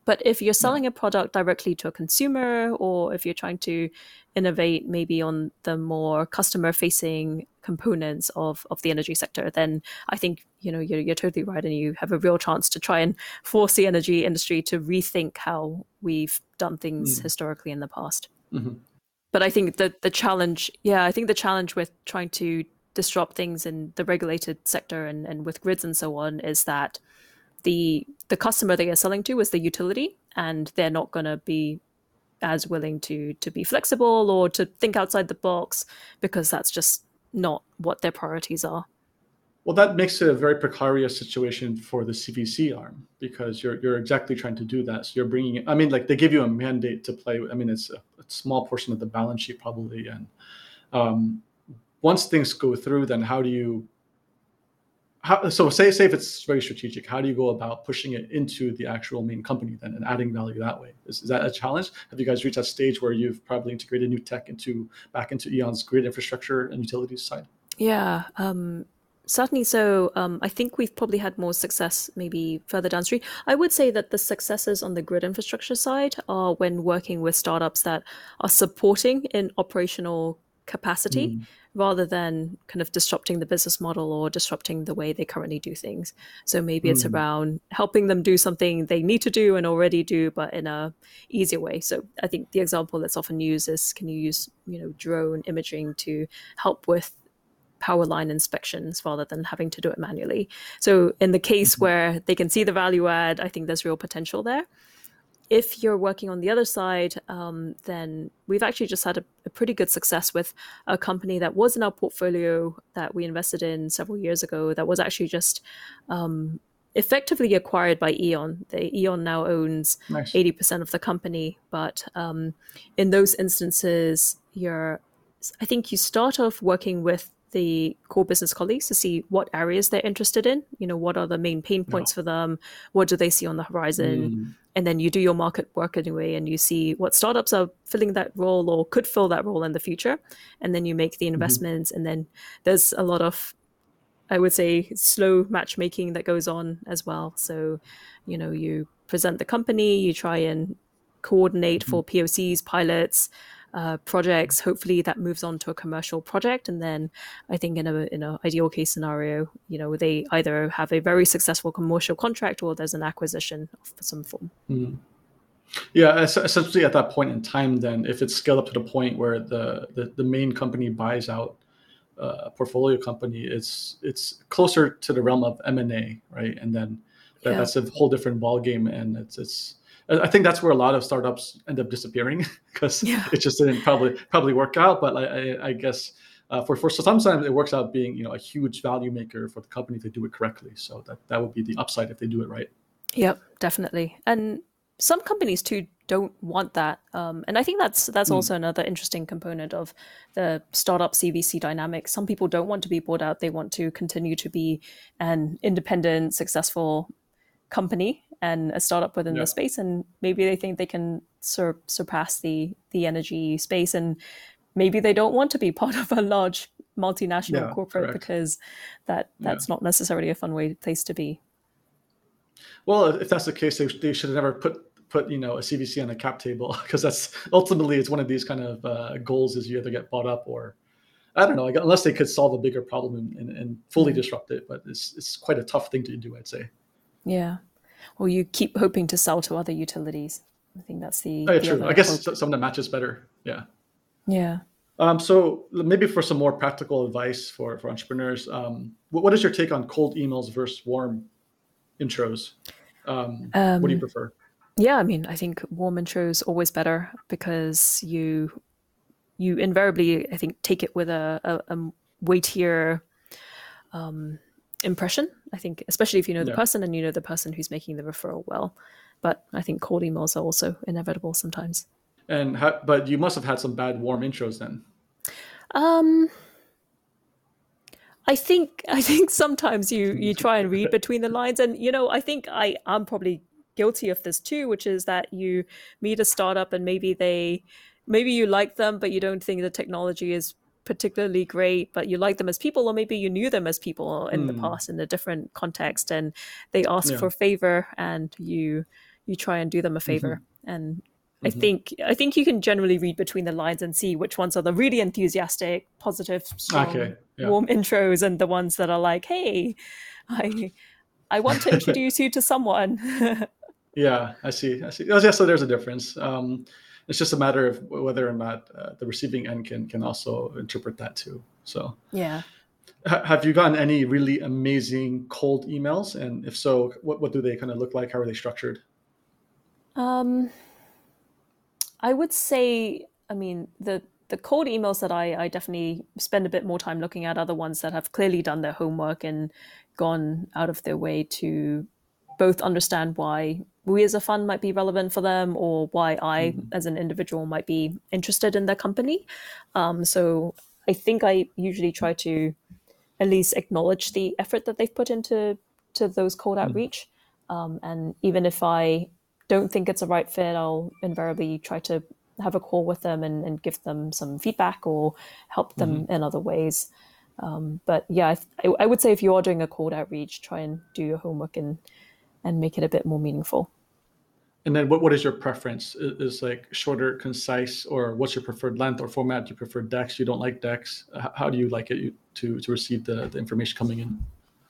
But if you're selling a product directly to a consumer, or if you're trying to innovate maybe on the more customer facing components of, of the energy sector, then I think you know you're, you're totally right, and you have a real chance to try and force the energy industry to rethink how we've done things mm. historically in the past. Mm-hmm. But I think that the challenge, yeah, I think the challenge with trying to disrupt things in the regulated sector and, and with grids and so on is that the the customer they are selling to is the utility, and they're not going to be as willing to to be flexible or to think outside the box because that's just not what their priorities are. Well, that makes it a very precarious situation for the CVC arm because you're you're exactly trying to do that. So you're bringing. I mean, like they give you a mandate to play. I mean, it's a, a small portion of the balance sheet probably, and um, once things go through, then how do you how, so say say if it's very strategic, how do you go about pushing it into the actual main company then and adding value that way? Is, is that a challenge? Have you guys reached that stage where you've probably integrated new tech into back into E.ON's grid infrastructure and utilities side? Yeah, um, certainly. So um, I think we've probably had more success maybe further downstream. I would say that the successes on the grid infrastructure side are when working with startups that are supporting in operational capacity. Mm rather than kind of disrupting the business model or disrupting the way they currently do things. So maybe it's hmm. around helping them do something they need to do and already do, but in a easier way. So I think the example that's often used is can you use you know drone imaging to help with power line inspections rather than having to do it manually. So in the case mm-hmm. where they can see the value add, I think there's real potential there if you're working on the other side, um, then we've actually just had a, a, pretty good success with a company that was in our portfolio that we invested in several years ago that was actually just um, effectively acquired by E.ON. The E.ON now owns nice. 80% of the company, but um, in those instances, you're, I think you start off working with the core business colleagues to see what areas they're interested in. You know, what are the main pain points for them? What do they see on the horizon? Mm. And then you do your market work anyway, and you see what startups are filling that role or could fill that role in the future. And then you make the investments. And then there's a lot of, I would say, slow matchmaking that goes on as well. So, you know, you present the company, you try and coordinate for POCs, pilots, uh, projects. Hopefully, that moves on to a commercial project, and then I think in a in an ideal case scenario, you know, they either have a very successful commercial contract or there's an acquisition of some form. Yeah, essentially at that point in time, then if it's scaled up to the point where the the, the main company buys out uh, a portfolio company, it's it's closer to the realm of M and A, right? And then that, Yeah. that's a whole different ball game, and it's it's. I think that's where a lot of startups end up disappearing because Yeah. it just didn't probably probably work out. But I, I, I guess uh, for for sometimes it works out being you know a huge value maker for the company to do it correctly. So that that would be the upside if they do it right. Yep, definitely. And some companies too don't want that. Um, and I think that's that's also another interesting component of the startup CVC dynamic. Some people don't want to be bought out; they want to continue to be an independent, successful company and a startup within Yeah. the space. And maybe they think they can sur- surpass the the energy space, and maybe they don't want to be part of a large multinational Yeah, corporate correct. because that that's not necessarily a fun way place to be. Well, if that's the case, they, they should have never put put you know a CVC on a cap table because that's ultimately it's one of these kind of uh, goals is you either get bought up or I don't know unless they could solve a bigger problem and, and, and fully disrupt it. But it's it's quite a tough thing to do, I'd say. Yeah. Or you keep hoping to sell to other utilities. I think that's the. Oh, yeah, the true. I guess hope. some of that matches better. Yeah. Yeah. Um, so maybe for some more practical advice for for entrepreneurs, um, what, what is your take on cold emails versus warm intros? Um, what do you prefer? Yeah. I mean, I think warm intros always better because you you invariably, I think, take it with a, a, a weightier um, impression. I think, especially if you know the Yeah. person and you know the person who's making the referral well. But I think cold emails are also inevitable sometimes. And ha- but you must have had some bad warm intros then. Um, I think I think sometimes you you try and read between the lines, and you know I think I I'm probably guilty of this too, which is that you meet a startup and maybe they maybe you like them, but you don't think the technology is particularly great, but you like them as people, or maybe you knew them as people in the hmm. past in a different context, and they ask Yeah. for a favor, and you you try and do them a favor, mm-hmm. and I mm-hmm. think I think you can generally read between the lines and see which ones are the really enthusiastic, positive, strong, Okay, yeah. warm intros, and the ones that are like, "Hey, I I want to introduce you to someone." Yeah, I see. I see. Oh, yeah, so there's a difference. Um, it's just a matter of whether or not uh, the receiving end can can also interpret that too. So, yeah. ha- have you gotten any really amazing cold emails? And if so, what what do they kind of look like? How are they structured? Um, I would say, I mean, the the cold emails that I, I definitely spend a bit more time looking at are the ones that have clearly done their homework and gone out of their way to both understand why we as a fund might be relevant for them or why I as an individual might be interested in their company. Um, so I think I usually try to at least acknowledge the effort that they've put into to those cold outreach. Um, and even if I don't think it's a right fit, I'll invariably try to have a call with them and, and give them some feedback or help them in other ways. Um, but yeah, I, I would say if you are doing a cold outreach, try and do your homework and and make it a bit more meaningful. And then, what, what is your preference? Is, is like shorter, concise, or what's your preferred length or format? Do you prefer decks? You don't like decks? How do you like it to to receive the, the information coming in?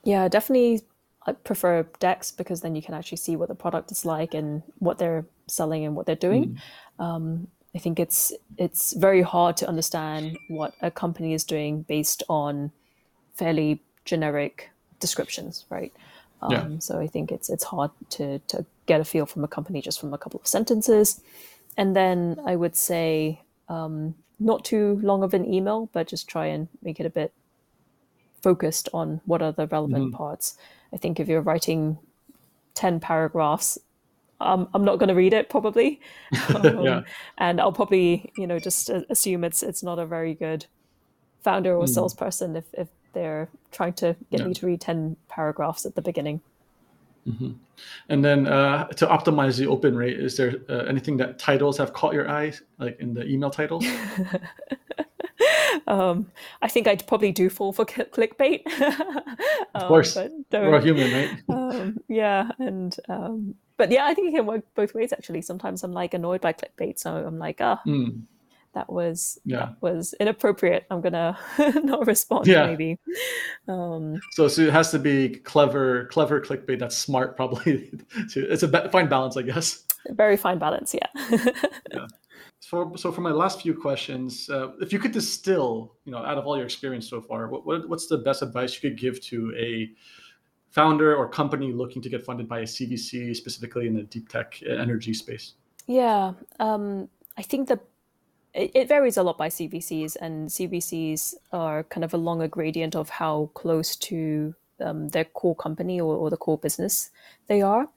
Yeah, definitely. I prefer decks because then you can actually see what the product is like and what they're selling and what they're doing. Um, I think it's it's very hard to understand what a company is doing based on fairly generic descriptions, right? Um, Yeah. So I think it's it's hard to to get a feel from a company just from a couple of sentences, and then I would say um, not too long of an email, but just try and make it a bit focused on what are the relevant parts. I think if you're writing 10 paragraphs, um, I'm not going to read it probably. Um, Yeah. And I'll probably, you know, just assume it's it's not a very good founder or mm. salesperson if, if they're trying to get yeah. me to read 10 paragraphs at the beginning. Mm-hmm. And then uh, to optimize the open rate, is there uh, anything that titles have caught your eye, like in the email titles? um, I think I'd probably do fall for clickbait. of course, um, we're a human, right? um, yeah, and um, but yeah, I think it can work both ways. Actually, sometimes I'm like annoyed by clickbait, so I'm like, ah, oh, mm that was yeah. that was inappropriate. I'm gonna not respond. Yeah. maybe. Um, so, so it has to be clever, clever clickbait. That's smart, probably. it's a fine balance, I guess. Very fine balance, yeah. yeah. So, so for my last few questions, uh, if you could distill, you know, out of all your experience so far, what, what what's the best advice you could give to a founder or company looking to get funded by a CVC, specifically in the deep tech energy space? Yeah, um, I think the it, it varies a lot by CVCs, and CVCs are kind of a longer gradient of how close to um, their core company or, or the core business they are.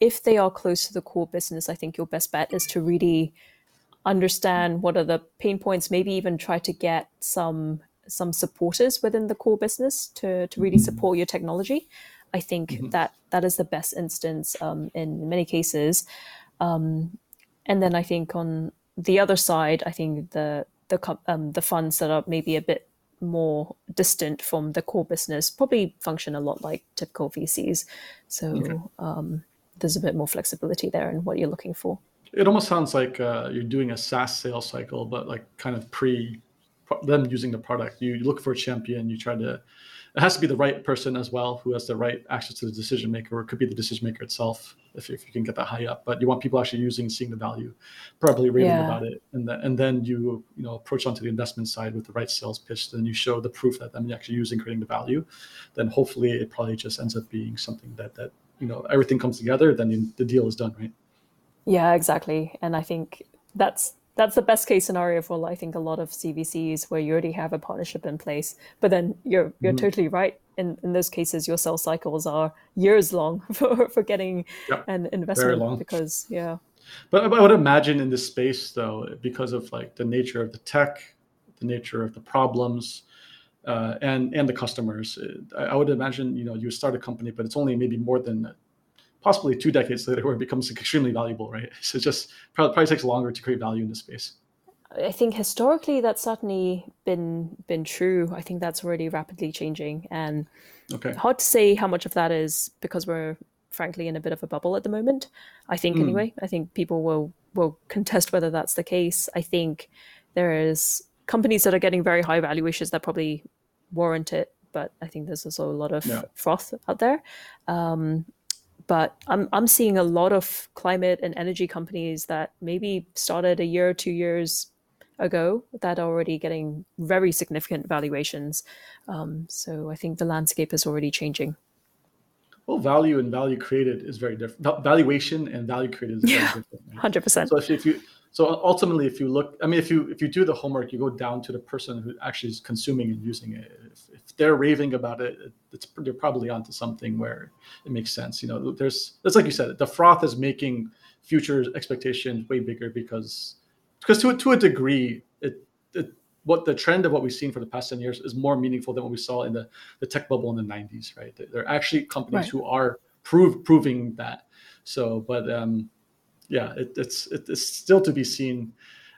If they are close to the core business, I think your best bet is to really understand what are the pain points, maybe even try to get some some supporters within the core business to, to really support your technology. I think mm-hmm. that that is the best instance um, in many cases. Um, and then I think on the other side, I think the the um, the funds that are maybe a bit more distant from the core business probably function a lot like typical VCs. So okay. um, there's a bit more flexibility there in what you're looking for. It almost sounds like uh, you're doing a SaaS sales cycle, but like kind of pre them using the product. You look for a champion, you try to it has to be the right person as well who has the right access to the decision maker or it could be the decision maker itself if, if you can get that high up. But you want people actually using seeing the value probably raving yeah. about it. And, the, and then you you know approach onto the investment side with the right sales pitch then you show the proof that i'm actually using creating the value. Then hopefully it probably just ends up being something that that you know everything comes together then the deal is done right? Yeah exactly. And i think that's that's the best case scenario for I think a lot of CVCs where you already have a partnership in place. But then you're you're mm-hmm. totally right. In in those cases, your sales cycles are years long for for getting yep. an investment because yeah. But I would imagine in this space though, because of like the nature of the tech, the nature of the problems, uh, and and the customers, I, I would imagine you know you start a company, but it's only maybe more than possibly two decades later where it becomes extremely valuable, right? So it just probably, probably takes longer to create value in this space. I think historically that's certainly been been true. I think that's already rapidly changing, and okay. hard to say how much of that is because we're frankly in a bit of a bubble at the moment. I think mm. anyway. I think people will will contest whether that's the case. I think there is companies that are getting very high valuations that probably warrant it, but I think there's also a lot of yeah. froth out there. Um, but I'm I'm seeing a lot of climate and energy companies that maybe started a year or two years ago that are already getting very significant valuations. Um, so I think the landscape is already changing. Well, value and value created is very different. Valuation and value created is yeah, different. Hundred percent. So if, if you so ultimately, if you look, I mean, if you if you do the homework, you go down to the person who actually is consuming and using it. If they're raving about it, it's they're probably onto something where it makes sense. You know, there's that's like you said, the froth is making future expectations way bigger because because to to a degree, it, it what the trend of what we've seen for the past 10 years is more meaningful than what we saw in the, the tech bubble in the 90s right they're actually companies right. who are prove, proving that so but um, yeah, it, it's it's still to be seen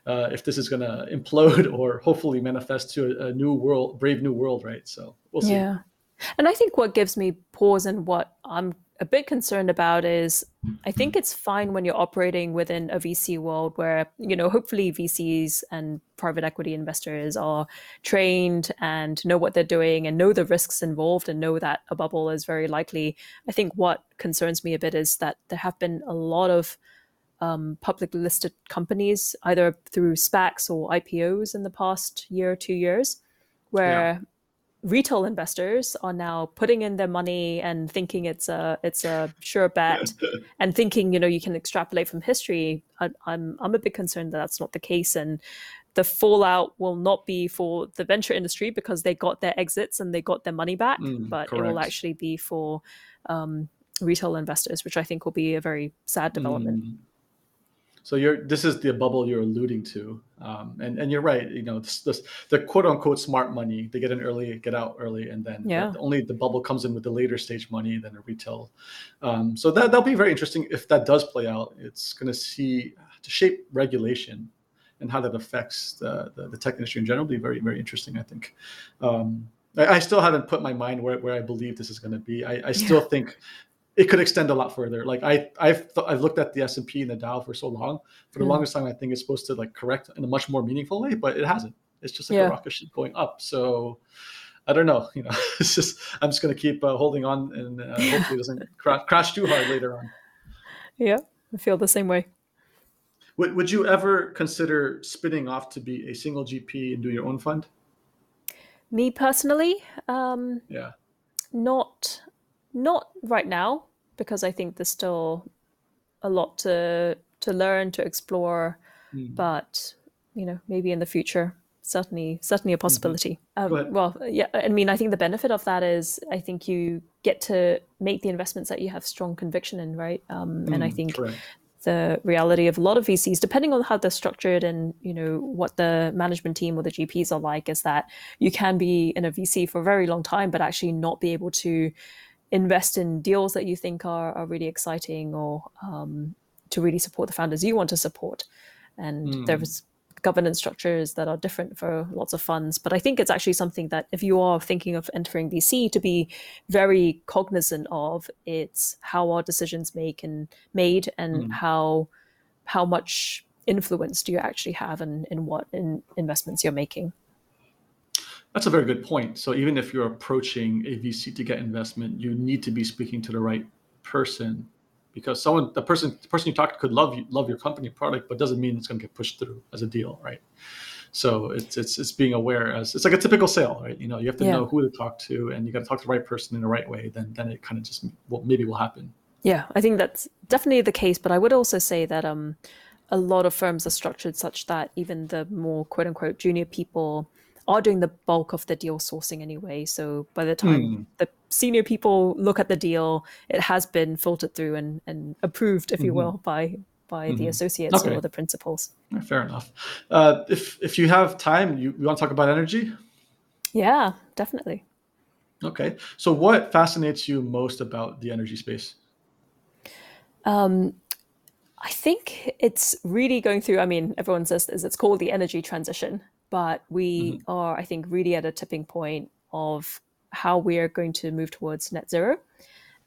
uh, if this is going to implode or hopefully manifest to a, a, new world, brave new world, right? So we'll see. Yeah, and I think what gives me pause and what I'm a bit concerned about is I think it's fine when you're operating within a VC world where, you know, hopefully VCs and private equity investors are trained and know what they're doing and know the risks involved and know that a bubble is very likely. I think what concerns me a bit is that there have been a lot of um, publicly listed companies, either through SPACs or IPOs in the past year or two years, where yeah. retail investors are now putting in their money and thinking it's a it's a sure bet, and thinking you know you can extrapolate from history. I, I'm I'm a bit concerned that that's not the case, and the fallout will not be for the venture industry because they got their exits and they got their money back, mm, but correct. it will actually be for um, retail investors, which I think will be a very sad development. Mm. So you're this is the bubble you're alluding to, um, and and you're right. You know, this, this, the quote unquote smart money. They get in early, get out early, and then yeah. the, only the bubble comes in with the later stage money than a retail. Um, so that that'll be very interesting if that does play out. It's going to see to shape regulation and how that affects the, the, the tech industry in general. Will be very very interesting. I think. Um, I, I, still haven't put my mind where, where I believe this is going to be. I, I still yeah. think it could extend a lot further. Like I, I've, th- I've looked at the S and P and the Dow for so long. For the mm. longest time, I think it's supposed to like correct in a much more meaningful way, but it hasn't. It's just like yeah. a rocket ship going up. So I don't know. You know, it's just I'm just gonna keep uh, holding on and uh, hopefully it doesn't cra- crash too hard later on. Yeah, I feel the same way. Would Would you ever consider spinning off to be a single GP and do your own fund? Me personally, um, yeah, not not right now because I think there's still a lot to to learn to explore. Mm. But you know, maybe in the future, certainly certainly a mm-hmm. possibility. Mm-hmm. Um, well, yeah, I mean, I think the benefit of that is I think you get to make the investments that you have strong conviction in, right? Um, mm, and I mm, think. Correct. The reality of a lot of VCs, depending on how they're structured and you know what the management team or the GPs are like, is that you can be in a VC for a very long time, but actually not be able to invest in deals that you think are, are really exciting or um, to really support the founders you want to support. And mm. there's governance structures that are different for lots of funds. But I think it's actually something that if you are thinking of entering VC to be very cognizant of, it's how our decisions make and made and mm. how how much influence do you actually have in, in what in investments you're making. That's a very good point. So even if you're approaching a VC to get investment, you need to be speaking to the right person because someone the person the person you talk to could love you love your company product, but doesn't mean it's going to get pushed through as a deal, right? So it's it's it's being aware as it's like a typical sale, right? You know, you have to yeah. know who to talk to, and you got to talk to the right person in the right way. Then then it kind of just well maybe will happen. Yeah, I think that's definitely the case. But I would also say that um, a lot of firms are structured such that even the more quote unquote junior people are doing the bulk of the deal sourcing anyway. So by the time mm. the senior people look at the deal, it has been filtered through and, and approved, if mm-hmm. you will, by by mm-hmm. the associates okay. or the principals. Fair enough. Uh, if if you have time, you, you want to talk about energy? Yeah, definitely. Okay. So what fascinates you most about the energy space? Um, I think it's really going through. I mean, everyone says it's called the energy transition, but we mm-hmm. are, I think, really at a tipping point of how we are going to move towards net zero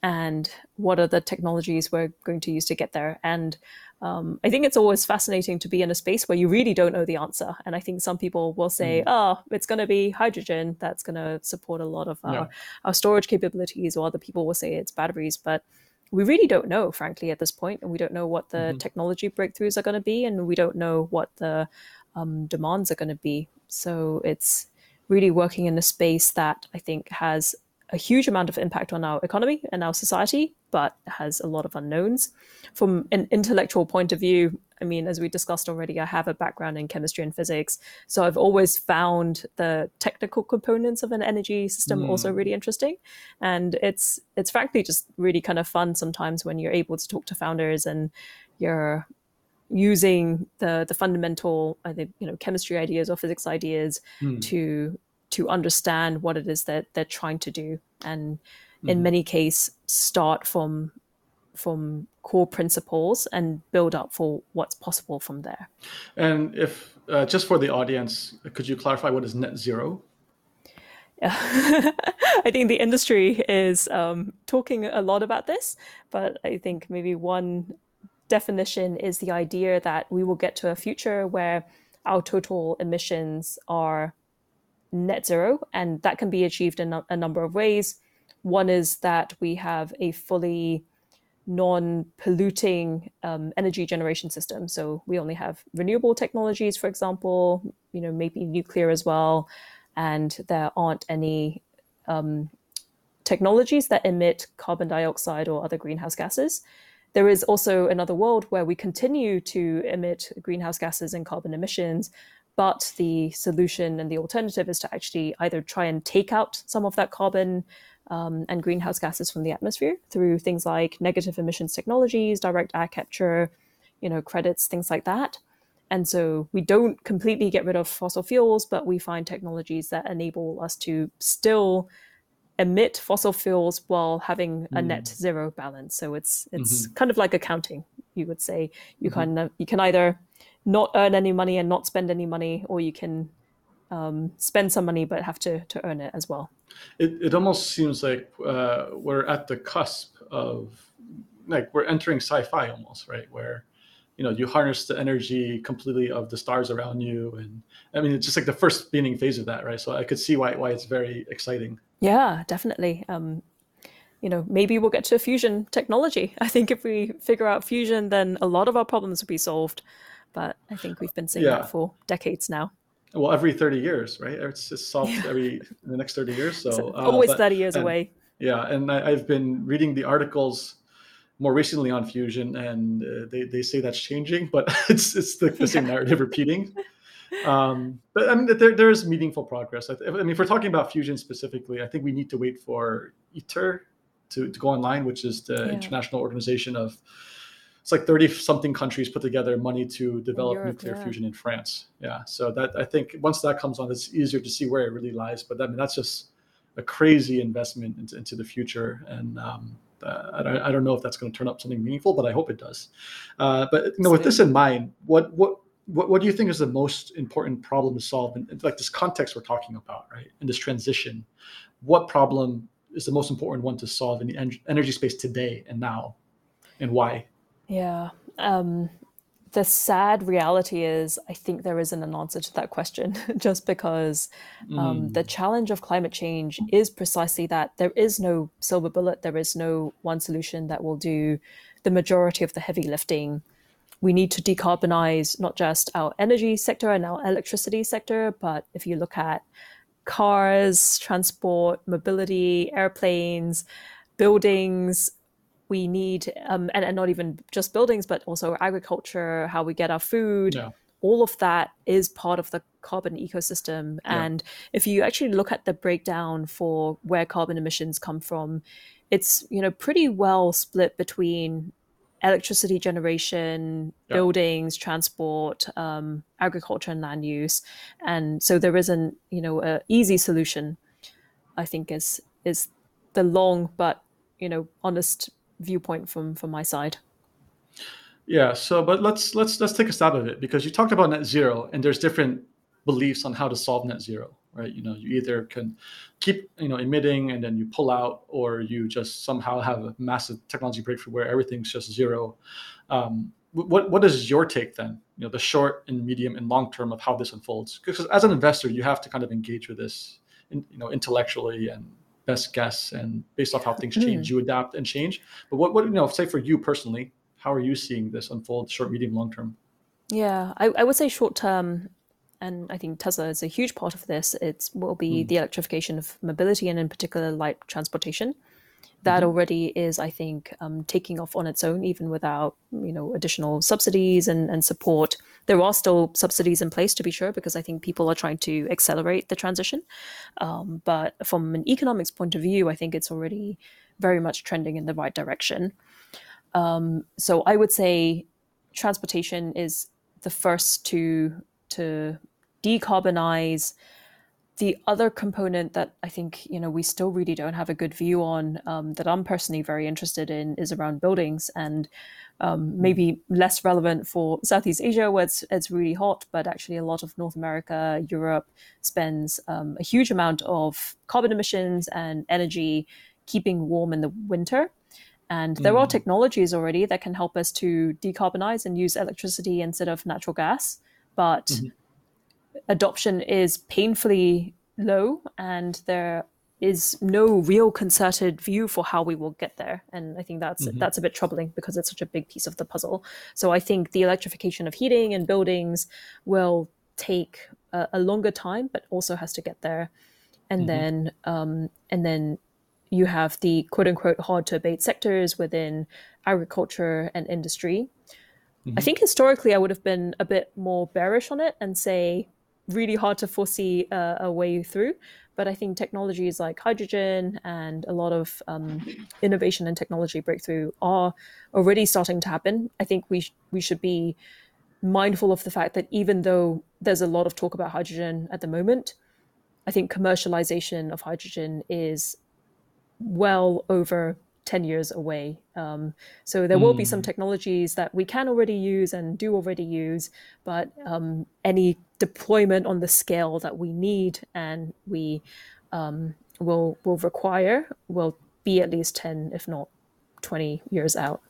and what are the technologies we're going to use to get there. And um, I think it's always fascinating to be in a space where you really don't know the answer. And I think some people will say, mm. oh, it's going to be hydrogen that's going to support a lot of our, yeah. our storage capabilities, or other people will say it's batteries. But we really don't know, frankly, at this point. and we don't know what the mm-hmm. technology breakthroughs are going to be, and we don't know what the um, demands are going to be. So it's really working in a space that I think has a huge amount of impact on our economy and our society, but has a lot of unknowns. From an intellectual point of view, I mean, as we discussed already, I have a background in chemistry and physics. So I've always found the technical components of an energy system mm. also really interesting. And it's it's frankly just really kind of fun sometimes when you're able to talk to founders and you're using the the fundamental I think you know chemistry ideas or physics ideas mm. to to understand what it is that they're trying to do and mm. in hmm. many cases start from from core principles and build up for what's possible from there and if uh, just for the audience could you clarify what is net zero yeah. I think the industry is um, talking a lot about this, but I think maybe one definition is the idea that we will get to a future where our total emissions are net zero, and that can be achieved in a, number of ways. One is that we have a fully non-polluting um, energy generation system. So we only have renewable technologies, for example, you know, maybe nuclear as well, and there aren't any um, technologies that emit carbon dioxide or other greenhouse gases. There is also another world where we continue to emit greenhouse gases and carbon emissions, but the solution and the alternative is to actually either try and take out some of that carbon um, and greenhouse gases from the atmosphere through things like negative emissions technologies, direct air capture, you know, credits, things like that. And so we don't completely get rid of fossil fuels, but we find technologies that enable us to still emit fossil fuels while having a mm. net zero balance. So it's it's mm-hmm. kind of like accounting, you would say. You mm-hmm. kind of you can either not earn any money and not spend any money, or you can um, spend some money but have to to earn it as well. It it almost seems like uh, we're at the cusp of like we're entering sci-fi almost, right? Where you know you harness the energy completely of the stars around you and i mean it's just like the first beginning phase of that right so i could see why why it's very exciting yeah definitely. Um you know maybe we'll get to fusion technology. I think if we figure out fusion then a lot of our problems will be solved. But i think we've been saying yeah. that for decades now. Well every 30 years right? It's just solved yeah. every in the next 30 years so, so uh, always but, 30 years and, away. Yeah and I, i've been reading the articles more recently on fusion, and uh, they they say that's changing, but it's it's the, the same narrative repeating. Um, but I mean, there there is meaningful progress. I, th- I, mean, if we're talking about fusion specifically, I think we need to wait for ITER to, to go online, which is the yeah. international organization of it's like 30 something countries put together money to develop Europe, nuclear yeah. fusion in France. Yeah. So that I think once that comes on, it's easier to see where it really lies. But I mean, that's just a crazy investment into, into the future. And um, uh, I, don't, I don't know if that's going to turn up something meaningful, but I hope it does. Uh, but you know, with this in mind, what what what, what do you think is the most important problem to solve in, in, like this context we're talking about, right? In this transition, what problem is the most important one to solve in the en- energy space today and now, and why? Yeah. Um, the sad reality is, I think there isn't an answer to that question, just because um, mm. the challenge of climate change is precisely that there is no silver bullet, there is no one solution that will do the majority of the heavy lifting. We need to decarbonize not just our energy sector and our electricity sector, but if you look at cars, transport, mobility, airplanes, buildings, we need, um, and, and not even just buildings, but also agriculture, how we get our food. Yeah. All of that is part of the carbon ecosystem. Yeah. And if you actually look at the breakdown for where carbon emissions come from, it's you know pretty well split between electricity generation, yeah. buildings, transport, um, agriculture, and land use. And so there isn't, you know, an easy solution. I think is is the long but you know honest viewpoint from from my side. Yeah. So, but let's let's let's take a stab at it because you talked about net zero, and there's different beliefs on how to solve net zero, right? You know, you either can keep you know emitting and then you pull out, or you just somehow have a massive technology breakthrough where everything's just zero. Um, what what is your take then? You know, the short and medium and long term of how this unfolds. Because as an investor, you have to kind of engage with this, in, you know, intellectually and best guess and based off how things hmm. change, mm. you adapt and change. But what, what, you know, say for you personally, how are you seeing this unfold short, medium, long term? Yeah, I, I would say short term, and I think Tesla is a huge part of this. It will be mm. the electrification of mobility and in particular light transportation that mm-hmm. already is, I think, um, taking off on its own, even without you know additional subsidies and, and support. There are still subsidies in place to be sure, because I think people are trying to accelerate the transition. Um, but from an economics point of view, I think it's already very much trending in the right direction. Um, so I would say transportation is the first to to decarbonize the other component that I think you know we still really don't have a good view on um, that I'm personally very interested in is around buildings and um, hmm. maybe less relevant for Southeast Asia where it's, it's really hot, but actually a lot of North America, Europe spends um, a huge amount of carbon emissions and energy keeping warm in the winter. And there mm. are hmm. technologies already that can help us to decarbonize and use electricity instead of natural gas, but mm-hmm adoption is painfully low and there is no real concerted view for how we will get there and i think that's mm-hmm. that's a bit troubling because it's such a big piece of the puzzle so i think the electrification of heating and buildings will take a, a longer time but also has to get there and mm-hmm. then um, and then you have the quote unquote hard to abate sectors within agriculture and industry mm-hmm. i think historically i would have been a bit more bearish on it and say really hard to foresee a way through. but I think technologies like hydrogen and a lot of um, innovation and technology breakthrough are already starting to happen. I think we sh- we should be mindful of the fact that even though there's a lot of talk about hydrogen at the moment, I think commercialization of hydrogen is well over 10 years away. Um, so there will be some technologies that we can already use and do already use, but um, any deployment on the scale that we need and we um, will will require will be at least 10, if not 20 years out.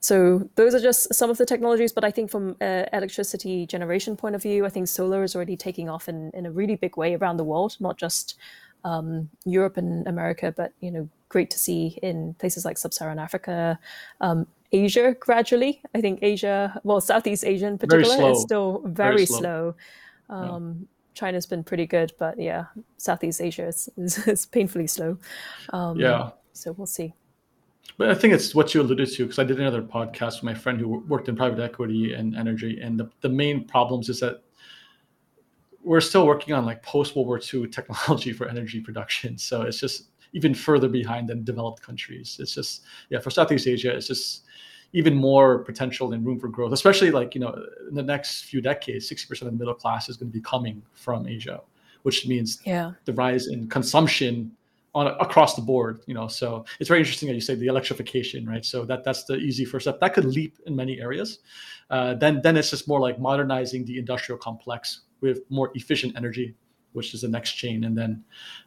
So those are just some of the technologies, but I think from uh, electricity generation point of view, I think solar is already taking off in, in a really big way around the world, not just um, Europe and America, but you know, great to see in places like sub-Saharan Africa, um, Asia. Gradually, I think Asia, well, Southeast Asia in particular, is still very, Very slow. slow. Um, China's been pretty good, but yeah, Southeast Asia is, is, is painfully slow. Um, Yeah. So we'll see. But I think it's what you alluded to because I did another podcast with my friend who worked in private equity and energy, and the, the main problems is that we're still working on like post World War II technology for energy production. So it's just even further behind than developed countries. It's just yeah, for Southeast Asia, it's just even more potential and room for growth, especially like you know in the next few decades, sixty percent of the middle class is going to be coming from Asia, which means Yeah. the rise in consumption on across the board you know? So it's very interesting that you say the electrification right? So that that's the easy first step. That could leap in many areas. Uh, then then it's just more like modernizing the industrial complex with more efficient energy which is the next chain. And then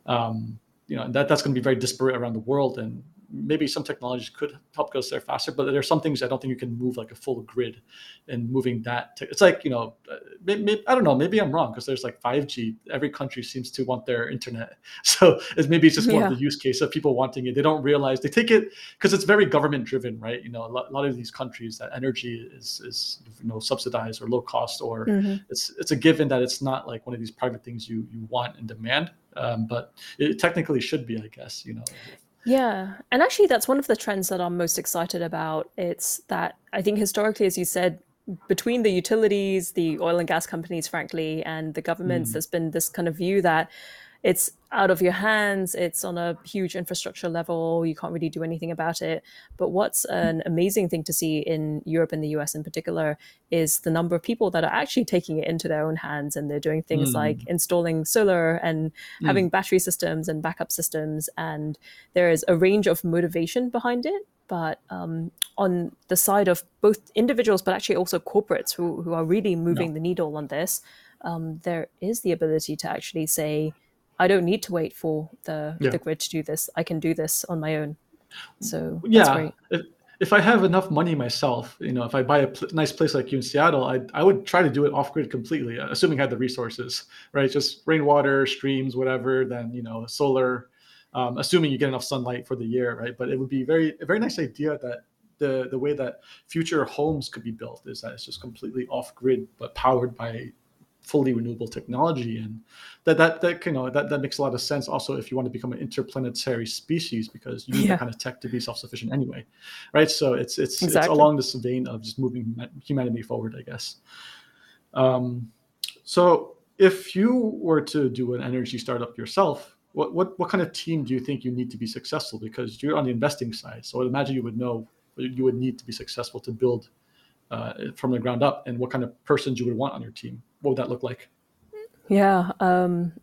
um, you know that that's going to be very disparate around the world and maybe some technologies could help us there faster but there's some things i don't think you can move like a full grid and moving that to, it's like you know uh, may, may, i don't know maybe i'm wrong because there's like 5g every country seems to want their internet so it's maybe it's just more Yeah. of the use case of people wanting it they don't realize they take it because it's very government driven right you know a lot, a lot of these countries that energy is is you know subsidized or low cost or Mhm. it's it's a given that it's not like one of these private things you you want and demand um, but it technically should be i guess you know Yeah. And actually, that's one of the trends that I'm most excited about. It's that I think historically, as you said, between the utilities, the oil and gas companies, frankly, and the governments, mm. there's been this kind of view that it's out of your hands, it's on a huge infrastructure level, you can't really do anything about it. But what's an amazing thing to see in Europe and the US in particular is the number of people that are actually taking it into their own hands and they're doing things like installing solar and having battery systems and backup systems. And there is a range of motivation behind it. But um, on the side of both individuals, but actually also corporates who, who are really moving the needle on this, um, there is the ability to actually say, I don't need to wait for the, Yeah. the grid to do this. I can do this on my own. So that's yeah great. if, if i have enough money myself you know if i buy a pl- nice place like you in seattle I, I would try to do it off grid completely uh, assuming i had the resources right just rainwater streams whatever then you know solar um, assuming you get enough sunlight for the year right but it would be very a very nice idea that the the way that future homes could be built is that it's just completely off grid but powered by fully renewable technology and that that that you know that, that makes a lot of sense also if you want to become an interplanetary species because you need Yeah. that kind of tech to be self-sufficient anyway right? So it's it's it's along this vein of just moving humanity forward i guess. Um so if you were to do an energy startup yourself what, what what kind of team do you think you need to be successful? Because you're on the investing side so i imagine you would know you would need to be successful to build uh, from the ground up and what kind of persons you would want on your team what would that look like Yeah, um,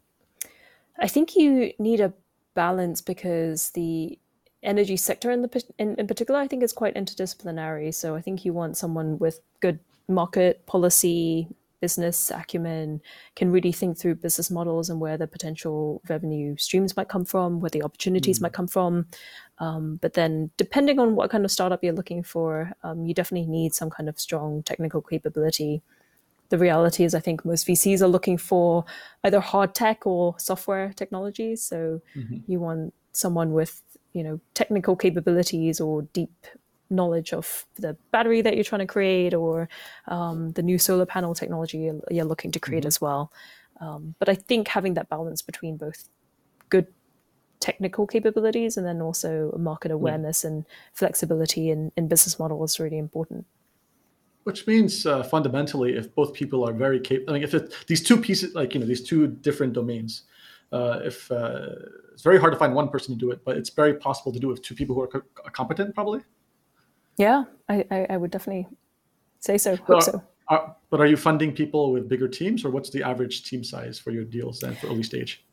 I think you need a balance because the energy sector in the in, in particular, I think, is quite interdisciplinary. So I think you want someone with good market policy, business acumen, can really think through business models and where the potential revenue streams might come from, where the opportunities might come from. Um, but then, depending on what kind of startup you're looking for, um, you definitely need some kind of strong technical capability the reality is I think most VCs are looking for either hard tech or software technologies. So you want someone with, you know, technical capabilities or deep knowledge of the battery that you're trying to create or um, the new solar panel technology you're, looking to create as well. Um, but I think having that balance between both good technical capabilities and then also market awareness and flexibility in, in business model is really important. Which means uh, fundamentally if both people are very capable I mean, if it, these two pieces like you know these two different domains uh, if uh, it's very hard to find one person to do it, but it's very possible to do it with two people who are co- competent, probably. Yeah, I, I, I would definitely say so. Hope Are- so. are- but are you funding people with bigger teams, or what's the average team size for your deals then for early stage?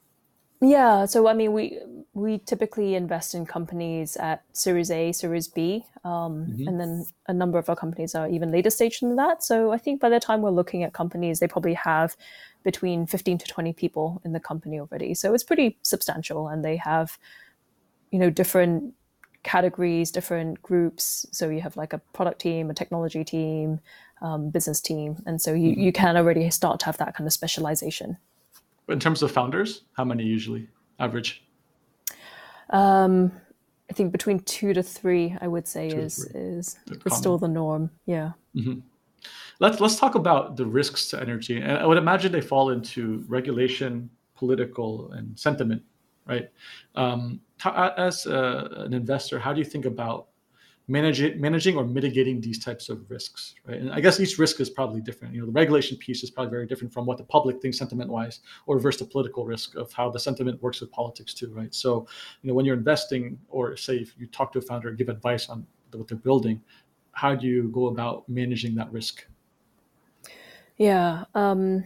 Yeah, so I mean, we we typically invest in companies at Series A, Series B, um, and then a number of our companies are even later stage than that. So I think by the time we're looking at companies, they probably have between fifteen to twenty people in the company already. So it's pretty substantial, and they have, you know, different categories, different groups. So you have like a product team, a technology team, um, business team, and so you you can already start to have that kind of specialization. In terms of founders, how many usually average? Um, I think between two to three, I would say to is is, still the norm. Yeah. Let's let's talk about the risks to energy, and I would imagine they fall into regulation, political, and sentiment, right? Um, how, as a, an investor, how do you think about managing managing or mitigating these types of risks, right? And I guess each risk is probably different. You know, the regulation piece is probably very different from what the public thinks sentiment-wise, or versus the political risk of how the sentiment works with politics too, right? So, you know, when you're investing, or say if you talk to a founder, give advice on what they're building, how do you go about managing that risk? Yeah. Um,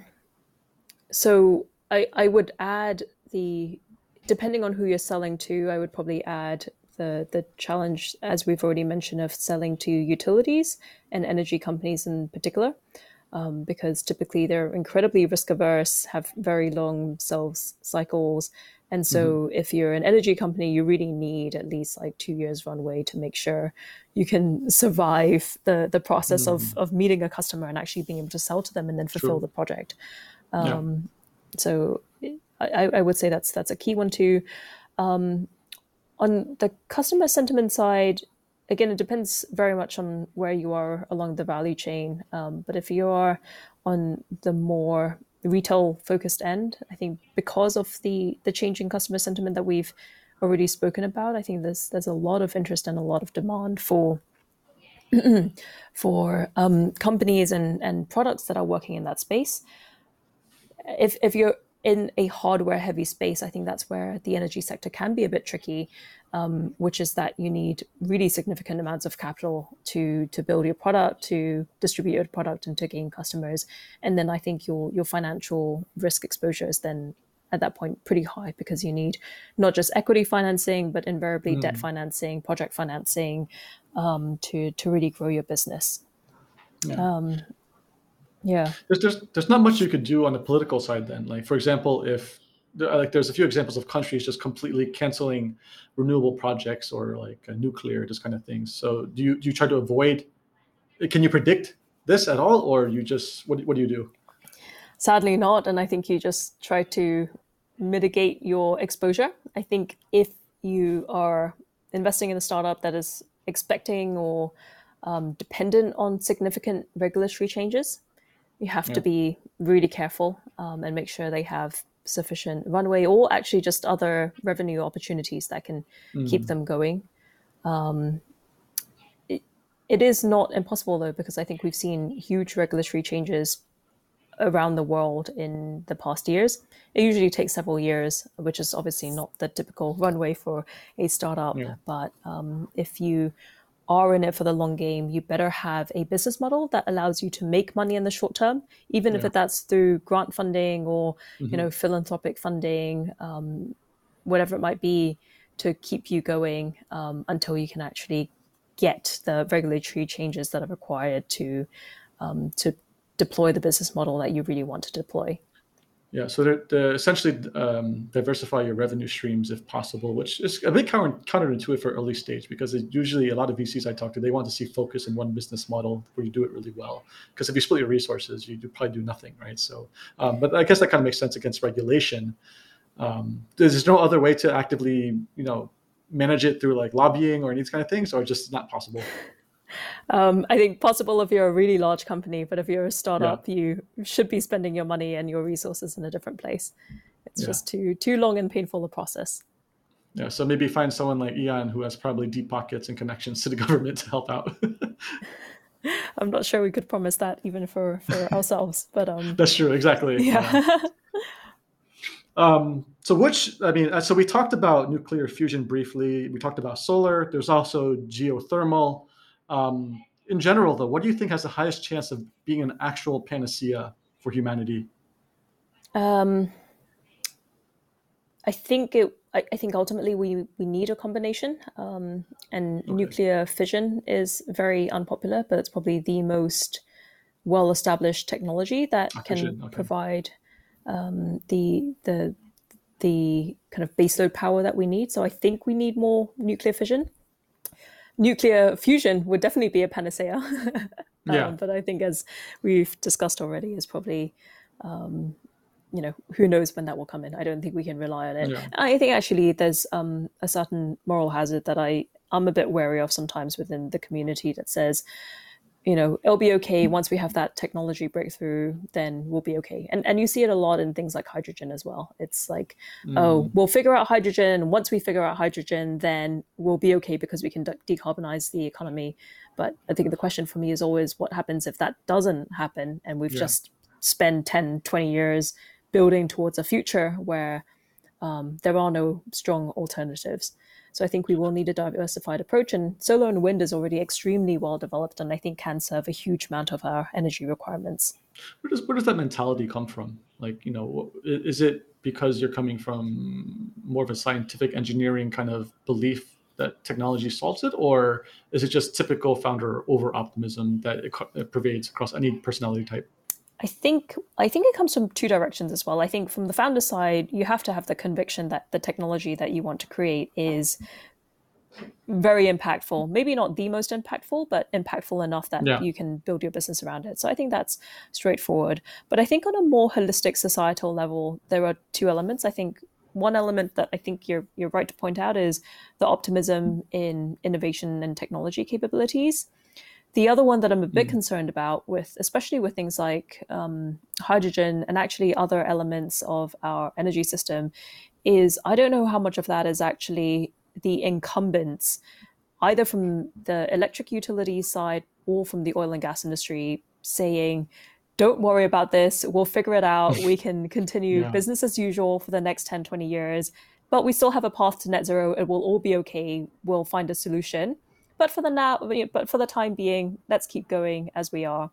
so I I would add the depending on who you're selling to, I would probably add the the challenge as we've already mentioned of selling to utilities and energy companies in particular. Um, because typically they're incredibly risk averse, have very long sales cycles, and so if you're an energy company, you really need at least like two years runway to make sure you can survive the the process of of meeting a customer and actually being able to sell to them and then fulfill True. the project. Yeah. Um, so I, I would say that's that's a key one too. Um, on the customer sentiment side, again, it depends very much on where you are along the value chain. Um, but if you are on the more retail focused end, I think because of the the changing customer sentiment that we've already spoken about, I think there's there's a lot of interest and a lot of demand for for um, companies and, and products that are working in that space. If, if you're in a hardware heavy space, I think that's where the energy sector can be a bit tricky, um, which is that you need really significant amounts of capital to to build your product, to distribute your product, and to gain customers. And then I think your your financial risk exposure is then at that point pretty high because you need not just equity financing, but invariably debt financing, project financing um, to to really grow your business. Yeah. Um, yeah. there's, there's there's not much you could do on the political side then like for example if like there's a few examples of countries just completely canceling renewable projects or like nuclear this kind of things so do you do you try to avoid can you predict this at all or you just what, do- what do you do Sadly, not. And I think you just try to mitigate your exposure. I think if you are investing in a startup that is expecting or um, dependent on significant regulatory changes, you have Yeah. to be really careful um, and make sure they have sufficient runway or actually just other revenue opportunities that can keep them going. Um, it, it is not impossible though, because I think we've seen huge regulatory changes around the world in the past years. It usually takes several years, which is obviously not the typical runway for a startup. Yeah. But um, if you are in it for the long game, you better have a business model that allows you to make money in the short term, even if Yeah. it, that's through grant funding or you Mhm. know philanthropic funding, um, whatever it might be, to keep you going um, until you can actually get the regulatory changes that are required to um, to deploy the business model that you really want to deploy. Yeah so they're, they're essentially um, diversify your revenue streams if possible which is a bit counter, counterintuitive for early stage because usually a lot of vcs i talk to they want to see focus in one business model where you do it really well. Because if you split your resources you probably do nothing right? So um, but i guess that kind of makes sense against regulation. Um, there's no other way to actively you know manage it through like lobbying or any kind of things or just not possible Um, I think possible if you're a really large company, but if you're a startup, you should be spending your money and your resources in a different place. It's Yeah. just too too long and painful a process. yeah so maybe find someone like ian who has probably deep pockets and connections to the government to help out I'm not sure we could promise that even for for ourselves, but um, that's true exactly yeah. Um, so which I mean, uh, so we talked about nuclear fusion briefly. We talked about solar. There's also geothermal. Um, in general, though, what do you think has the highest chance of being an actual panacea for humanity? Um, I think it. I, I, think ultimately we we need a combination, um, and okay. nuclear fission is very unpopular, but it's probably the most well-established technology that ah, can okay. provide um, the the the kind of baseload power that we need. So I think we need more nuclear fission. Nuclear fusion would definitely be a panacea. um, yeah. But I think, as we've discussed already, is probably um, you know who knows when that will come in. I don't think we can rely on it. Yeah. I think actually there's um, a certain moral hazard that I I'm a bit wary of sometimes within the community that says you know it'll be okay. Once we have that technology breakthrough then we'll be okay. And and you see it a lot in things like hydrogen as well. It's like mm. oh we'll figure out hydrogen. Once we figure out hydrogen then we'll be okay because we can de- decarbonize the economy. But i think the question for me is always what happens if that doesn't happen and we've yeah. just spent 10 20 years building towards a future where um, there are no strong alternatives so I think we will need a diversified approach. And solar and wind is already extremely well developed, and I think can serve a huge amount of our energy requirements. Where does where does that mentality come from? Like, you know, is it because you're coming from more of a scientific engineering kind of belief that technology solves it, or is it just typical founder over optimism that it, it pervades across any personality type? I think I think it comes from two directions as well. I think from the founder side, you have to have the conviction that the technology that you want to create is very impactful. Maybe not the most impactful, but impactful enough that yeah. you can build your business around it. So I think that's straightforward. But I think on a more holistic societal level, there are two elements. I think one element that I think you're you're right to point out is the optimism in innovation and technology capabilities. The other one that I'm a bit mm. concerned about with, especially with things like um, hydrogen and actually other elements of our energy system, is I don't know how much of that is actually the incumbents, either from the electric utility side or from the oil and gas industry, saying, don't worry about this, we'll figure it out, we can continue yeah. business as usual for the next 10, 20 years, but we still have a path to net zero, it will all be okay, we'll find a solution but for the now, but for the time being, let's keep going as we are.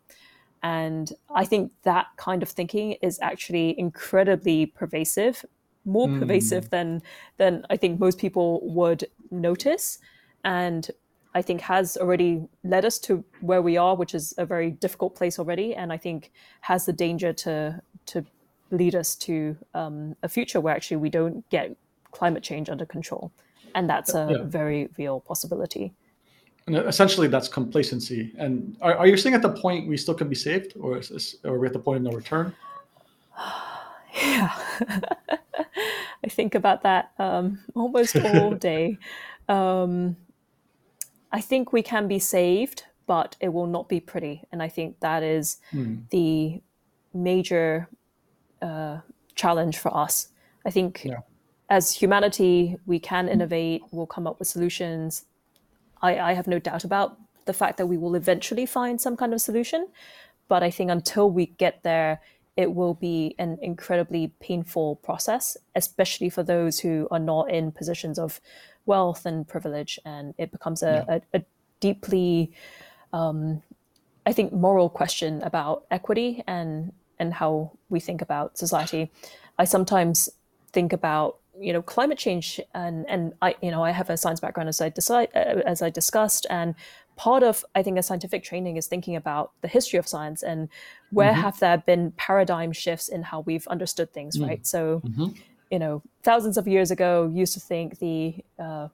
And I think that kind of thinking is actually incredibly pervasive, more mm. pervasive than than I think most people would notice, and I think has already led us to where we are, which is a very difficult place already, and I think has the danger to to lead us to um, a future where actually we don't get climate change under control, and that's a yeah. very real possibility. And essentially, that's complacency. And are, are you saying at the point we still can be saved, or is this, are we at the point of no return? yeah, I think about that um, almost all day. Um, I think we can be saved, but it will not be pretty. And I think that is hmm. the major uh, challenge for us. I think yeah. as humanity, we can innovate, we'll come up with solutions I, I have no doubt about the fact that we will eventually find some kind of solution. But I think until we get there, it will be an incredibly painful process, especially for those who are not in positions of wealth and privilege. And it becomes a, yeah. a, a deeply, um, I think, moral question about equity and and how we think about society. I sometimes think about you know climate change and and I you know I have a science background as I decide uh, as I discussed and part of I think a scientific training is thinking about the history of science and where mm-hmm. have there been paradigm shifts in how we've understood things mm-hmm. right so mm-hmm. you know thousands of years ago used to think the uh,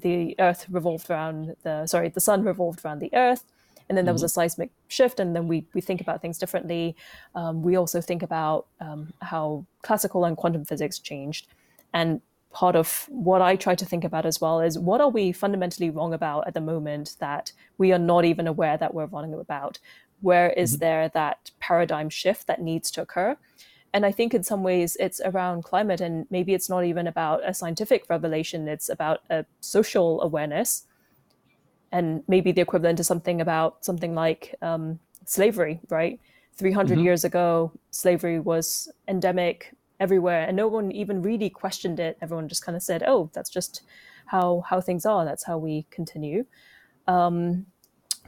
the earth revolved around the sorry the sun revolved around the earth and then there was a mm-hmm. seismic shift and then we, we think about things differently um, we also think about um, how classical and quantum physics changed and part of what I try to think about as well is what are we fundamentally wrong about at the moment that we are not even aware that we're wrong about? Where is mm-hmm. there that paradigm shift that needs to occur? And I think in some ways it's around climate, and maybe it's not even about a scientific revelation, it's about a social awareness. And maybe the equivalent to something about something like um, slavery, right? 300 mm-hmm. years ago, slavery was endemic everywhere, and no one even really questioned it. Everyone just kind of said, "Oh, that's just how how things are. That's how we continue." Um,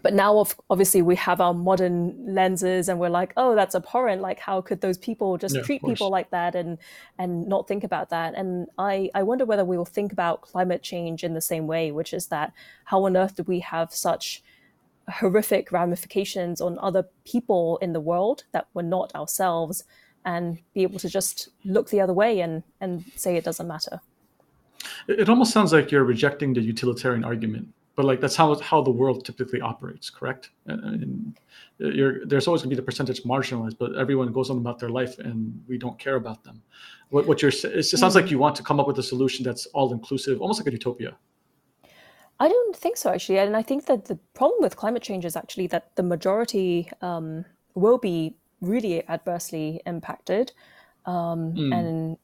but now obviously we have our modern lenses and we're like oh that's abhorrent like how could those people just yeah, treat people like that and and not think about that and i i wonder whether we will think about climate change in the same way which is that how on earth do we have such horrific ramifications on other people in the world that were not ourselves and be able to just look the other way and and say it doesn't matter. It almost sounds like you're rejecting the utilitarian argument but like that's how how the world typically operates correct? And, there's always going to be the percentage marginalized but everyone goes on about their life and we don't care about them. What, what you're it sounds like you want to come up with a solution that's all inclusive almost like a utopia. I don't think so, actually. And I think that the problem with climate change is actually that the majority um, will be really adversely impacted. Um, mm. And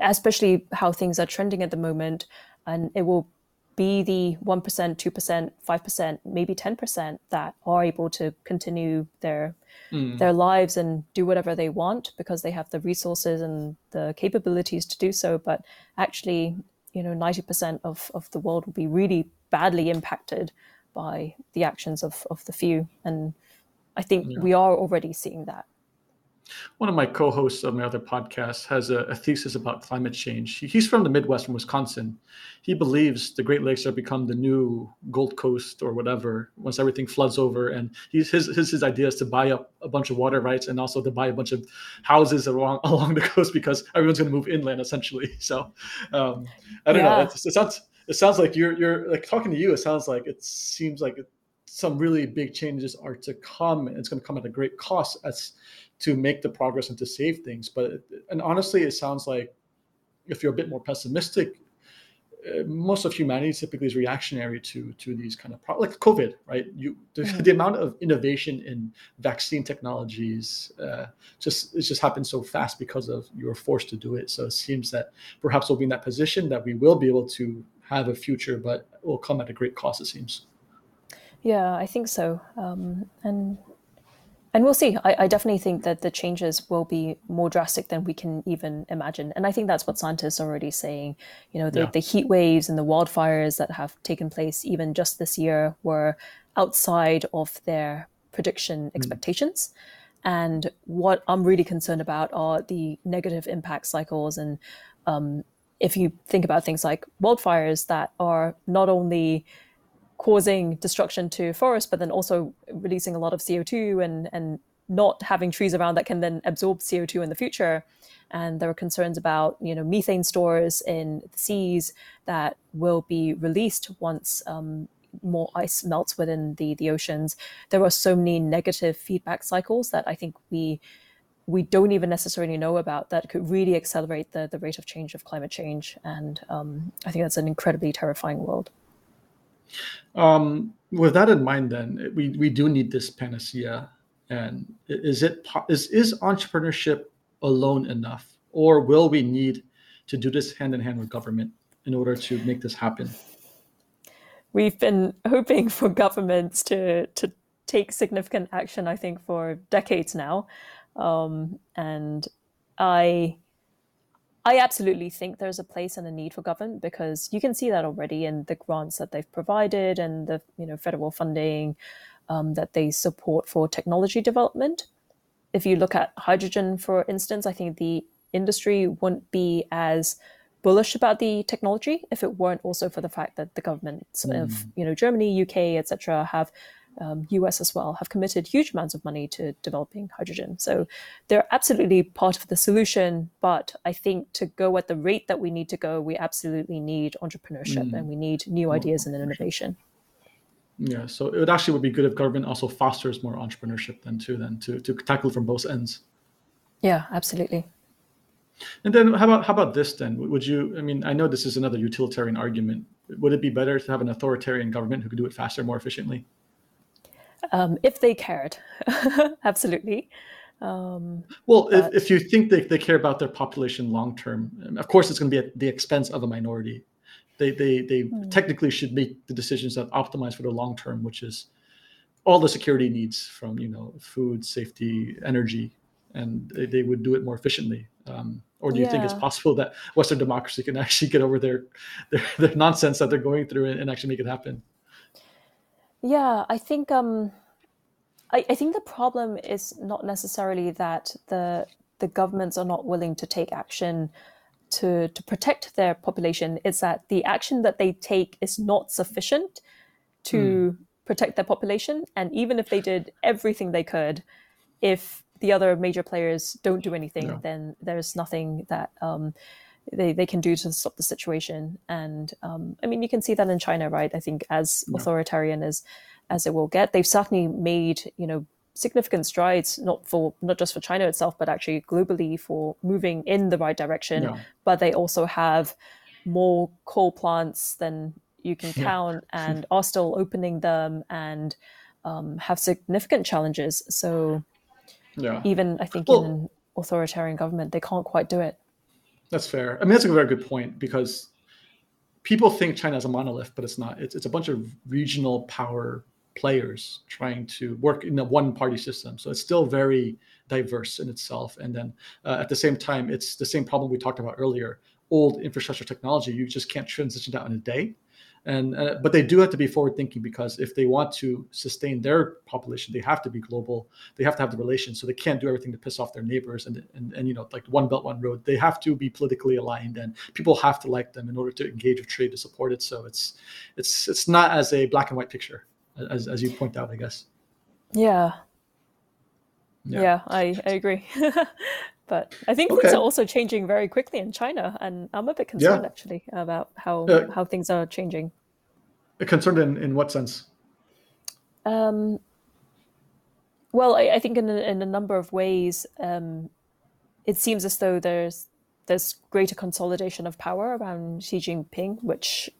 especially how things are trending at the moment. And it will be the 1%, 2%, 5%, maybe 10% that are able to continue their mm. their lives and do whatever they want because they have the resources and the capabilities to do so. But actually, you know, 90% of, of the world will be really badly impacted by the actions of, of the few. And I think yeah. we are already seeing that one of my co-hosts of my other podcast has a, a thesis about climate change. He, he's from the Midwest, from Wisconsin. He believes the Great Lakes are become the new Gold Coast or whatever once everything floods over. And he's, his, his his idea is to buy up a bunch of water rights and also to buy a bunch of houses along along the coast because everyone's going to move inland essentially. So um, I don't yeah. know. It, it sounds it sounds like you're you're like talking to you. It sounds like it seems like some really big changes are to come and it's going to come at a great cost as to make the progress and to save things. But and honestly, it sounds like if you're a bit more pessimistic, uh, most of humanity typically is reactionary to to these kind of pro- like COVID, right? You the, mm-hmm. the, amount of innovation in vaccine technologies uh, just it just happened so fast because of you were forced to do it. So it seems that perhaps we'll be in that position that we will be able to have a future, but it will come at a great cost. It seems. Yeah, I think so. Um, and and we'll see. I, I, definitely think that the changes will be more drastic than we can even imagine. And I think that's what scientists are already saying. You know, the, yeah. the heat waves and the wildfires that have taken place even just this year were outside of their prediction mm. expectations. And what I'm really concerned about are the negative impact cycles. And um, if you think about things like wildfires that are not only causing destruction to forests, but then also releasing a lot of CO2 and, and not having trees around that can then absorb CO2 in the future. And there are concerns about, you know, methane stores in the seas that will be released once um, more ice melts within the, the oceans. There are so many negative feedback cycles that I think we we don't even necessarily know about that could really accelerate the, the rate of change of climate change. And um, I think that's an incredibly terrifying world. Um, with that in mind, then we, we do need this panacea. And is it is is entrepreneurship alone enough, or will we need to do this hand in hand with government in order to make this happen? We've been hoping for governments to to take significant action. I think for decades now, um, and I I absolutely think there's a place and a need for government because you can see that already in the grants that they've provided and the you know federal funding um, that they support for technology development. If you look at hydrogen, for instance, I think the industry wouldn't be as bullish about the technology if it weren't also for the fact that the governments mm. of you know Germany, UK, etc., have um, US as well have committed huge amounts of money to developing hydrogen. So they're absolutely part of the solution. But I think to go at the rate that we need to go, we absolutely need entrepreneurship mm. and we need new ideas and innovation. Yeah, so it would actually would be good if government also fosters more entrepreneurship then too, then to, to tackle from both ends. Yeah, absolutely. And then how about how about this then? Would you I mean, I know this is another utilitarian argument. Would it be better to have an authoritarian government who could do it faster, more efficiently? Um, if they cared. Absolutely. Um, well, but... if, if you think they, they care about their population long term, of course, it's going to be at the expense of a minority. They, they, they hmm. technically should make the decisions that optimize for the long term, which is all the security needs from you know food, safety, energy, and they, they would do it more efficiently. Um, or do you think it's possible that Western democracy can actually get over their their, their nonsense that they're going through and, and, actually make it happen? Yeah, I think um, I, I think the problem is not necessarily that the the governments are not willing to take action to to protect their population. It's that the action that they take is not sufficient to mm. protect their population, and even if they did everything they could, if the other major players don't do anything, yeah. then there's nothing that um, they, they can do to stop the situation. And um, I mean, you can see that in China, right? I think as yeah. authoritarian as as it will get, they've certainly made you know significant strides, not for not just for China itself, but actually globally for moving in the right direction. Yeah. But they also have more coal plants than you can count, and are still opening them and um, have significant challenges. So yeah. even I think well, in an authoritarian government, they can't quite do it. That's fair. I mean, that's a very good point because people think China is a monolith, but it's not. It's, it's a bunch of regional power players trying to work in a one party system. So it's still very diverse in itself. And then uh, at the same time, it's the same problem we talked about earlier. Old infrastructure technology, you just can't transition that in a day and uh, but they do have to be forward thinking because if they want to sustain their population they have to be global. They have to have the relations so they can't do everything to piss off their neighbors and and, and you know like one belt one road. They have to be politically aligned and people have to like them in order to engage with trade to support it. So it's it's it's not as a black and white picture as, as you point out i guess. Yeah. Yeah, yeah I, I agree But I think okay. things are also changing very quickly in China, and I'm a bit concerned yeah. actually about how uh, how things are changing. Concerned in, in what sense? Um, well, I, I think in a, in a number of ways, um, it seems as though there's there's greater consolidation of power around Xi Jinping, which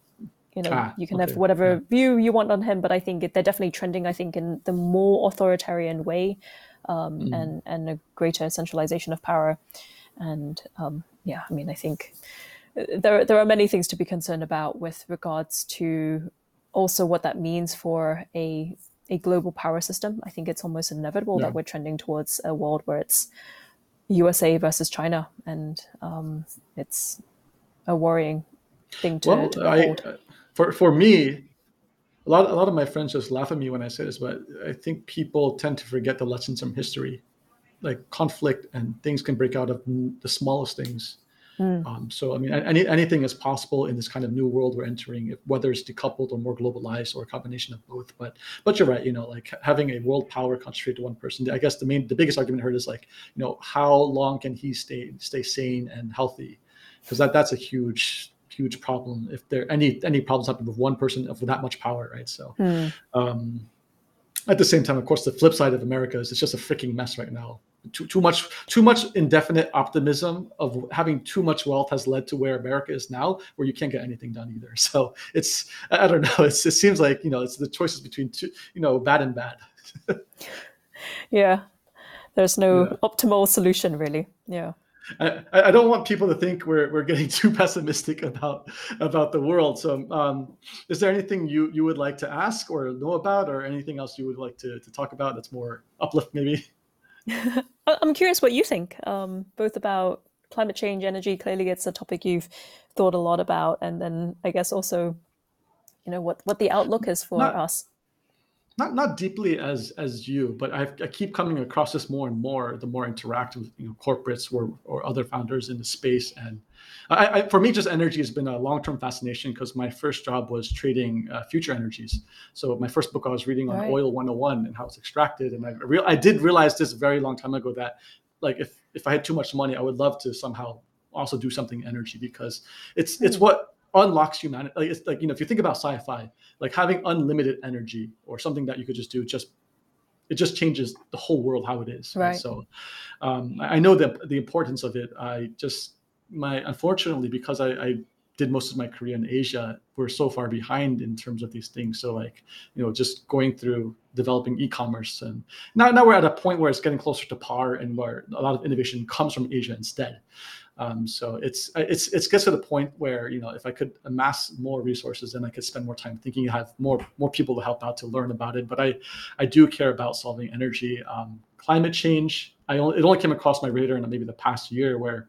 you know ah, you can okay. have whatever yeah. view you want on him, but I think it, they're definitely trending. I think in the more authoritarian way um, mm. and and a greater centralization of power. And um, yeah, I mean, I think uh, there there are many things to be concerned about with regards to also what that means for a a global power system. I think it's almost inevitable yeah. that we're trending towards a world where it's USA versus China, and um, it's a worrying thing to, well, to I, for for me, a lot, a lot of my friends just laugh at me when I say this, but I think people tend to forget the lessons from history. Like conflict and things can break out of the smallest things. Mm. Um, so, I mean, any, anything is possible in this kind of new world we're entering, whether it's decoupled or more globalized or a combination of both. But, but you're right. You know, like having a world power concentrated to one person. I guess the main, the biggest argument I heard is like, you know, how long can he stay stay sane and healthy? Because that that's a huge huge problem if there any any problems happen with one person of that much power, right? So, mm. um, at the same time, of course, the flip side of America is it's just a freaking mess right now. Too, too much too much indefinite optimism of having too much wealth has led to where America is now, where you can't get anything done either. So it's I don't know. It's, it seems like you know it's the choices between two, you know, bad and bad. yeah, there's no yeah. optimal solution really. Yeah. I, I don't want people to think we're, we're getting too pessimistic about about the world. So, um, is there anything you, you would like to ask or know about, or anything else you would like to, to talk about that's more uplift, maybe? I'm curious what you think, um, both about climate change, energy. Clearly, it's a topic you've thought a lot about, and then I guess also, you know, what what the outlook is for Not, us not not deeply as as you, but I, I keep coming across this more and more. The more interact with you know corporates or or other founders in the space, and I, I for me, just energy has been a long term fascination because my first job was trading uh, future energies. So my first book I was reading on right. oil 101 and how it's extracted, and I real I did realize this a very long time ago that like if if I had too much money, I would love to somehow also do something energy because it's it's hmm. what unlocks humanity. Like it's like you know, if you think about sci-fi, like having unlimited energy or something that you could just do, just it just changes the whole world how it is. Right. So um, I know that the importance of it. I just my unfortunately because I, I did most of my career in Asia, we're so far behind in terms of these things. So like, you know, just going through developing e-commerce and now now we're at a point where it's getting closer to par and where a lot of innovation comes from Asia instead. Um, so it's it's it's gets to the point where you know if I could amass more resources, then I could spend more time thinking. Have more more people to help out to learn about it. But I I do care about solving energy, um, climate change. I only, it only came across my radar in maybe the past year where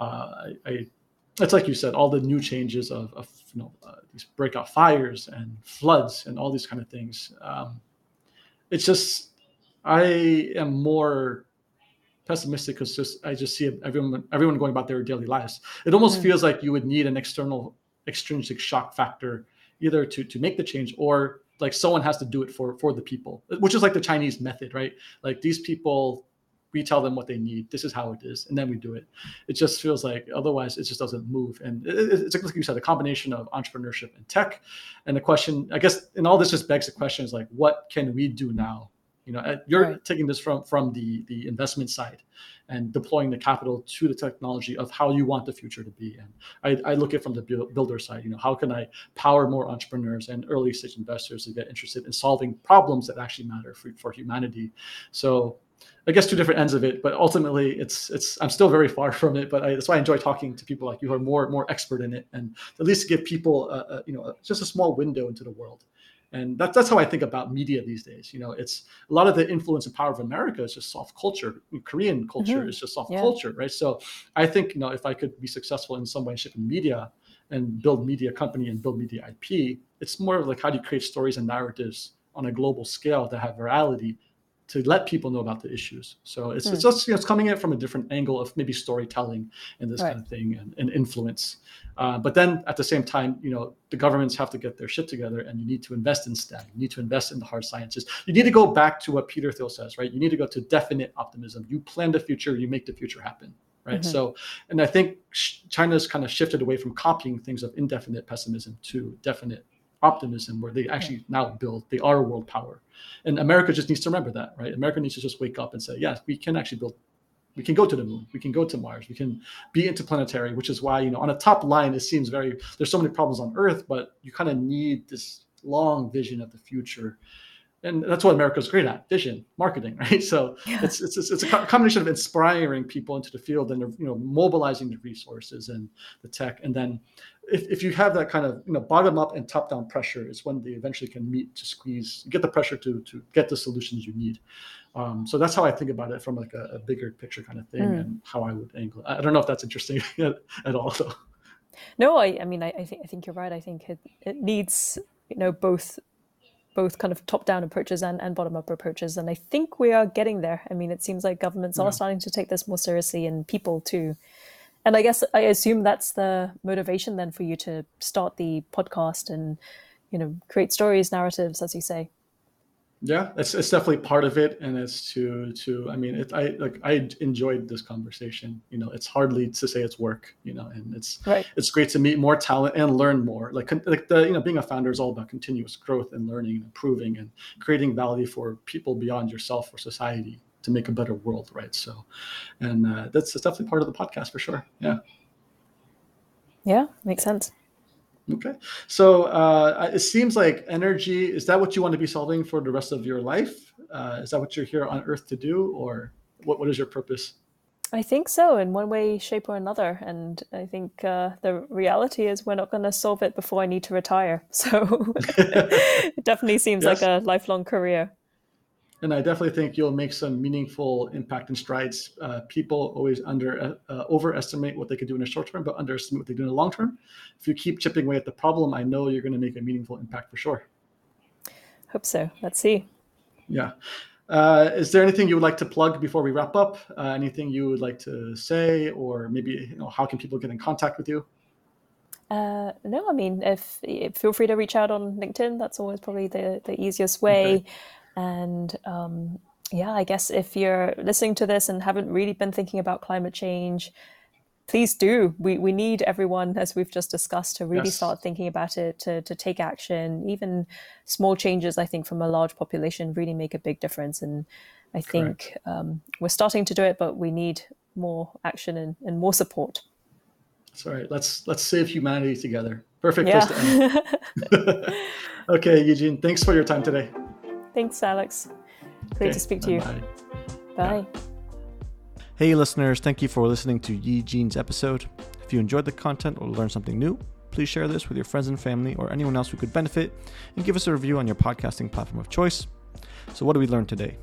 uh, I, I, it's like you said, all the new changes of, of you know uh, these breakout fires and floods and all these kind of things. Um, it's just I am more pessimistic because just I just see everyone everyone going about their daily lives. It almost mm. feels like you would need an external extrinsic shock factor either to to make the change or like someone has to do it for for the people, which is like the Chinese method, right? Like these people we tell them what they need. This is how it is, and then we do it. It just feels like otherwise it just doesn't move. And it, it's like you said, a combination of entrepreneurship and tech. And the question, I guess, and all this just begs the question: is like, what can we do now you know, uh, you're right. taking this from from the the investment side and deploying the capital to the technology of how you want the future to be. And I, I look at it from the builder side. You know, how can I power more entrepreneurs and early stage investors to get interested in solving problems that actually matter for, for humanity? So I guess two different ends of it, but ultimately it's it's I'm still very far from it. But I, that's why I enjoy talking to people like you who are more more expert in it, and at least give people a, a, you know a, just a small window into the world and that's that's how I think about media these days. You know, it's a lot of the influence and power of America is just soft culture. Korean culture mm-hmm. is just soft yeah. culture, right? So I think you know if I could be successful in some way, shape, in media and build media company and build media IP, it's more of like how do you create stories and narratives on a global scale that have virality to let people know about the issues. So it's, mm. it's just you know, it's coming in from a different angle of maybe storytelling and this right. kind of thing and, and influence. Uh, but then at the same time, you know, the governments have to get their shit together and you need to invest in STEM. You need to invest in the hard sciences. You need to go back to what Peter Thiel says, right? You need to go to definite optimism. You plan the future, you make the future happen. Right. Mm-hmm. So, and I think China's kind of shifted away from copying things of indefinite pessimism to definite optimism where they actually now build they are a world power. And america just needs to remember that right? America needs to just wake up and say yes we can actually build we can go to the moon we can go to mars we can be interplanetary which is why you know on a top line it seems very there's so many problems on earth but you kind of need this long vision of the future and that's what America's great at: vision, marketing, right? So yeah. it's, it's it's a combination of inspiring people into the field and you know mobilizing the resources and the tech, and then if, if you have that kind of you know bottom up and top down pressure is when they eventually can meet to squeeze get the pressure to to get the solutions you need. Um, so that's how I think about it from like a, a bigger picture kind of thing mm. and how I would angle it. I don't know if that's interesting at, at all though. No, I, I mean I, I think I think you're right. I think it, it needs you know both both kind of top down approaches and, and bottom up approaches. And I think we are getting there. I mean, it seems like governments yeah. are starting to take this more seriously and people too. And I guess I assume that's the motivation then for you to start the podcast and, you know, create stories, narratives, as you say yeah. It's, it's definitely part of it and it's to to i mean it, i like i enjoyed this conversation. You know it's hardly to say it's work you know and it's right. it's great to meet more talent and learn more. Like like the you know being a founder is all about continuous growth and learning and improving and creating value for people beyond yourself or society to make a better world right? So and uh, that's, that's definitely part of the podcast for sure. Yeah. Yeah makes sense Okay. So uh, it seems like energy, is that what you want to be solving for the rest of your life? Uh, is that what you're here on Earth to do? Or what, what is your purpose? I think so, in one way, shape, or another. And I think uh, the reality is we're not going to solve it before I need to retire. So it definitely seems yes. like a lifelong career and I definitely think you'll make some meaningful impact and strides. Uh, people always under uh, overestimate what they can do in the short term, but underestimate what they do in the long term. If you keep chipping away at the problem, I know you're going to make a meaningful impact for sure. Hope so. Let's see. Yeah. Uh, is there anything you would like to plug before we wrap up? Uh, anything you would like to say, or maybe you know, how can people get in contact with you? Uh, no, I mean, if, if, feel free to reach out on LinkedIn. That's always probably the the easiest way. Okay. And um, yeah, I guess if you're listening to this and haven't really been thinking about climate change, please do. We, we need everyone, as we've just discussed, to really yes. start thinking about it, to, to take action. Even small changes, I think, from a large population really make a big difference. And I think um, we're starting to do it, but we need more action and, and more support. That's all right. Let's let's save humanity together. Perfect yeah. place to end. okay, Yi Jean, thanks for your time today. Thanks, Alex. Great okay, to speak to you. Bye. Bye. Yeah. Hey, listeners, thank you for listening to Yi Jean's episode. If you enjoyed the content or learned something new, please share this with your friends and family or anyone else who could benefit and give us a review on your podcasting platform of choice. So, what did we learn today?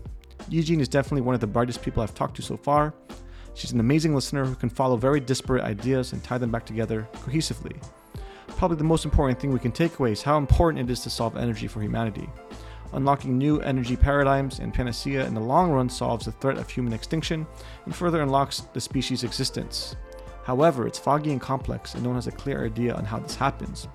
Jean is definitely one of the brightest people I've talked to so far. She's an amazing listener who can follow very disparate ideas and tie them back together cohesively. Probably the most important thing we can take away is how important it is to solve energy for humanity. Unlocking new energy paradigms and panacea in the long run solves the threat of human extinction and further unlocks the species' existence. However, it's foggy and complex, and no one has a clear idea on how this happens.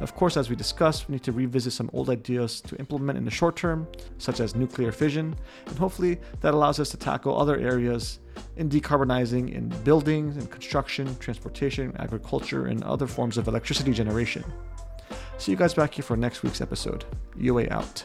Of course, as we discussed, we need to revisit some old ideas to implement in the short term, such as nuclear fission, and hopefully that allows us to tackle other areas in decarbonizing in buildings and construction, transportation, agriculture, and other forms of electricity generation. See you guys back here for next week's episode. UA out.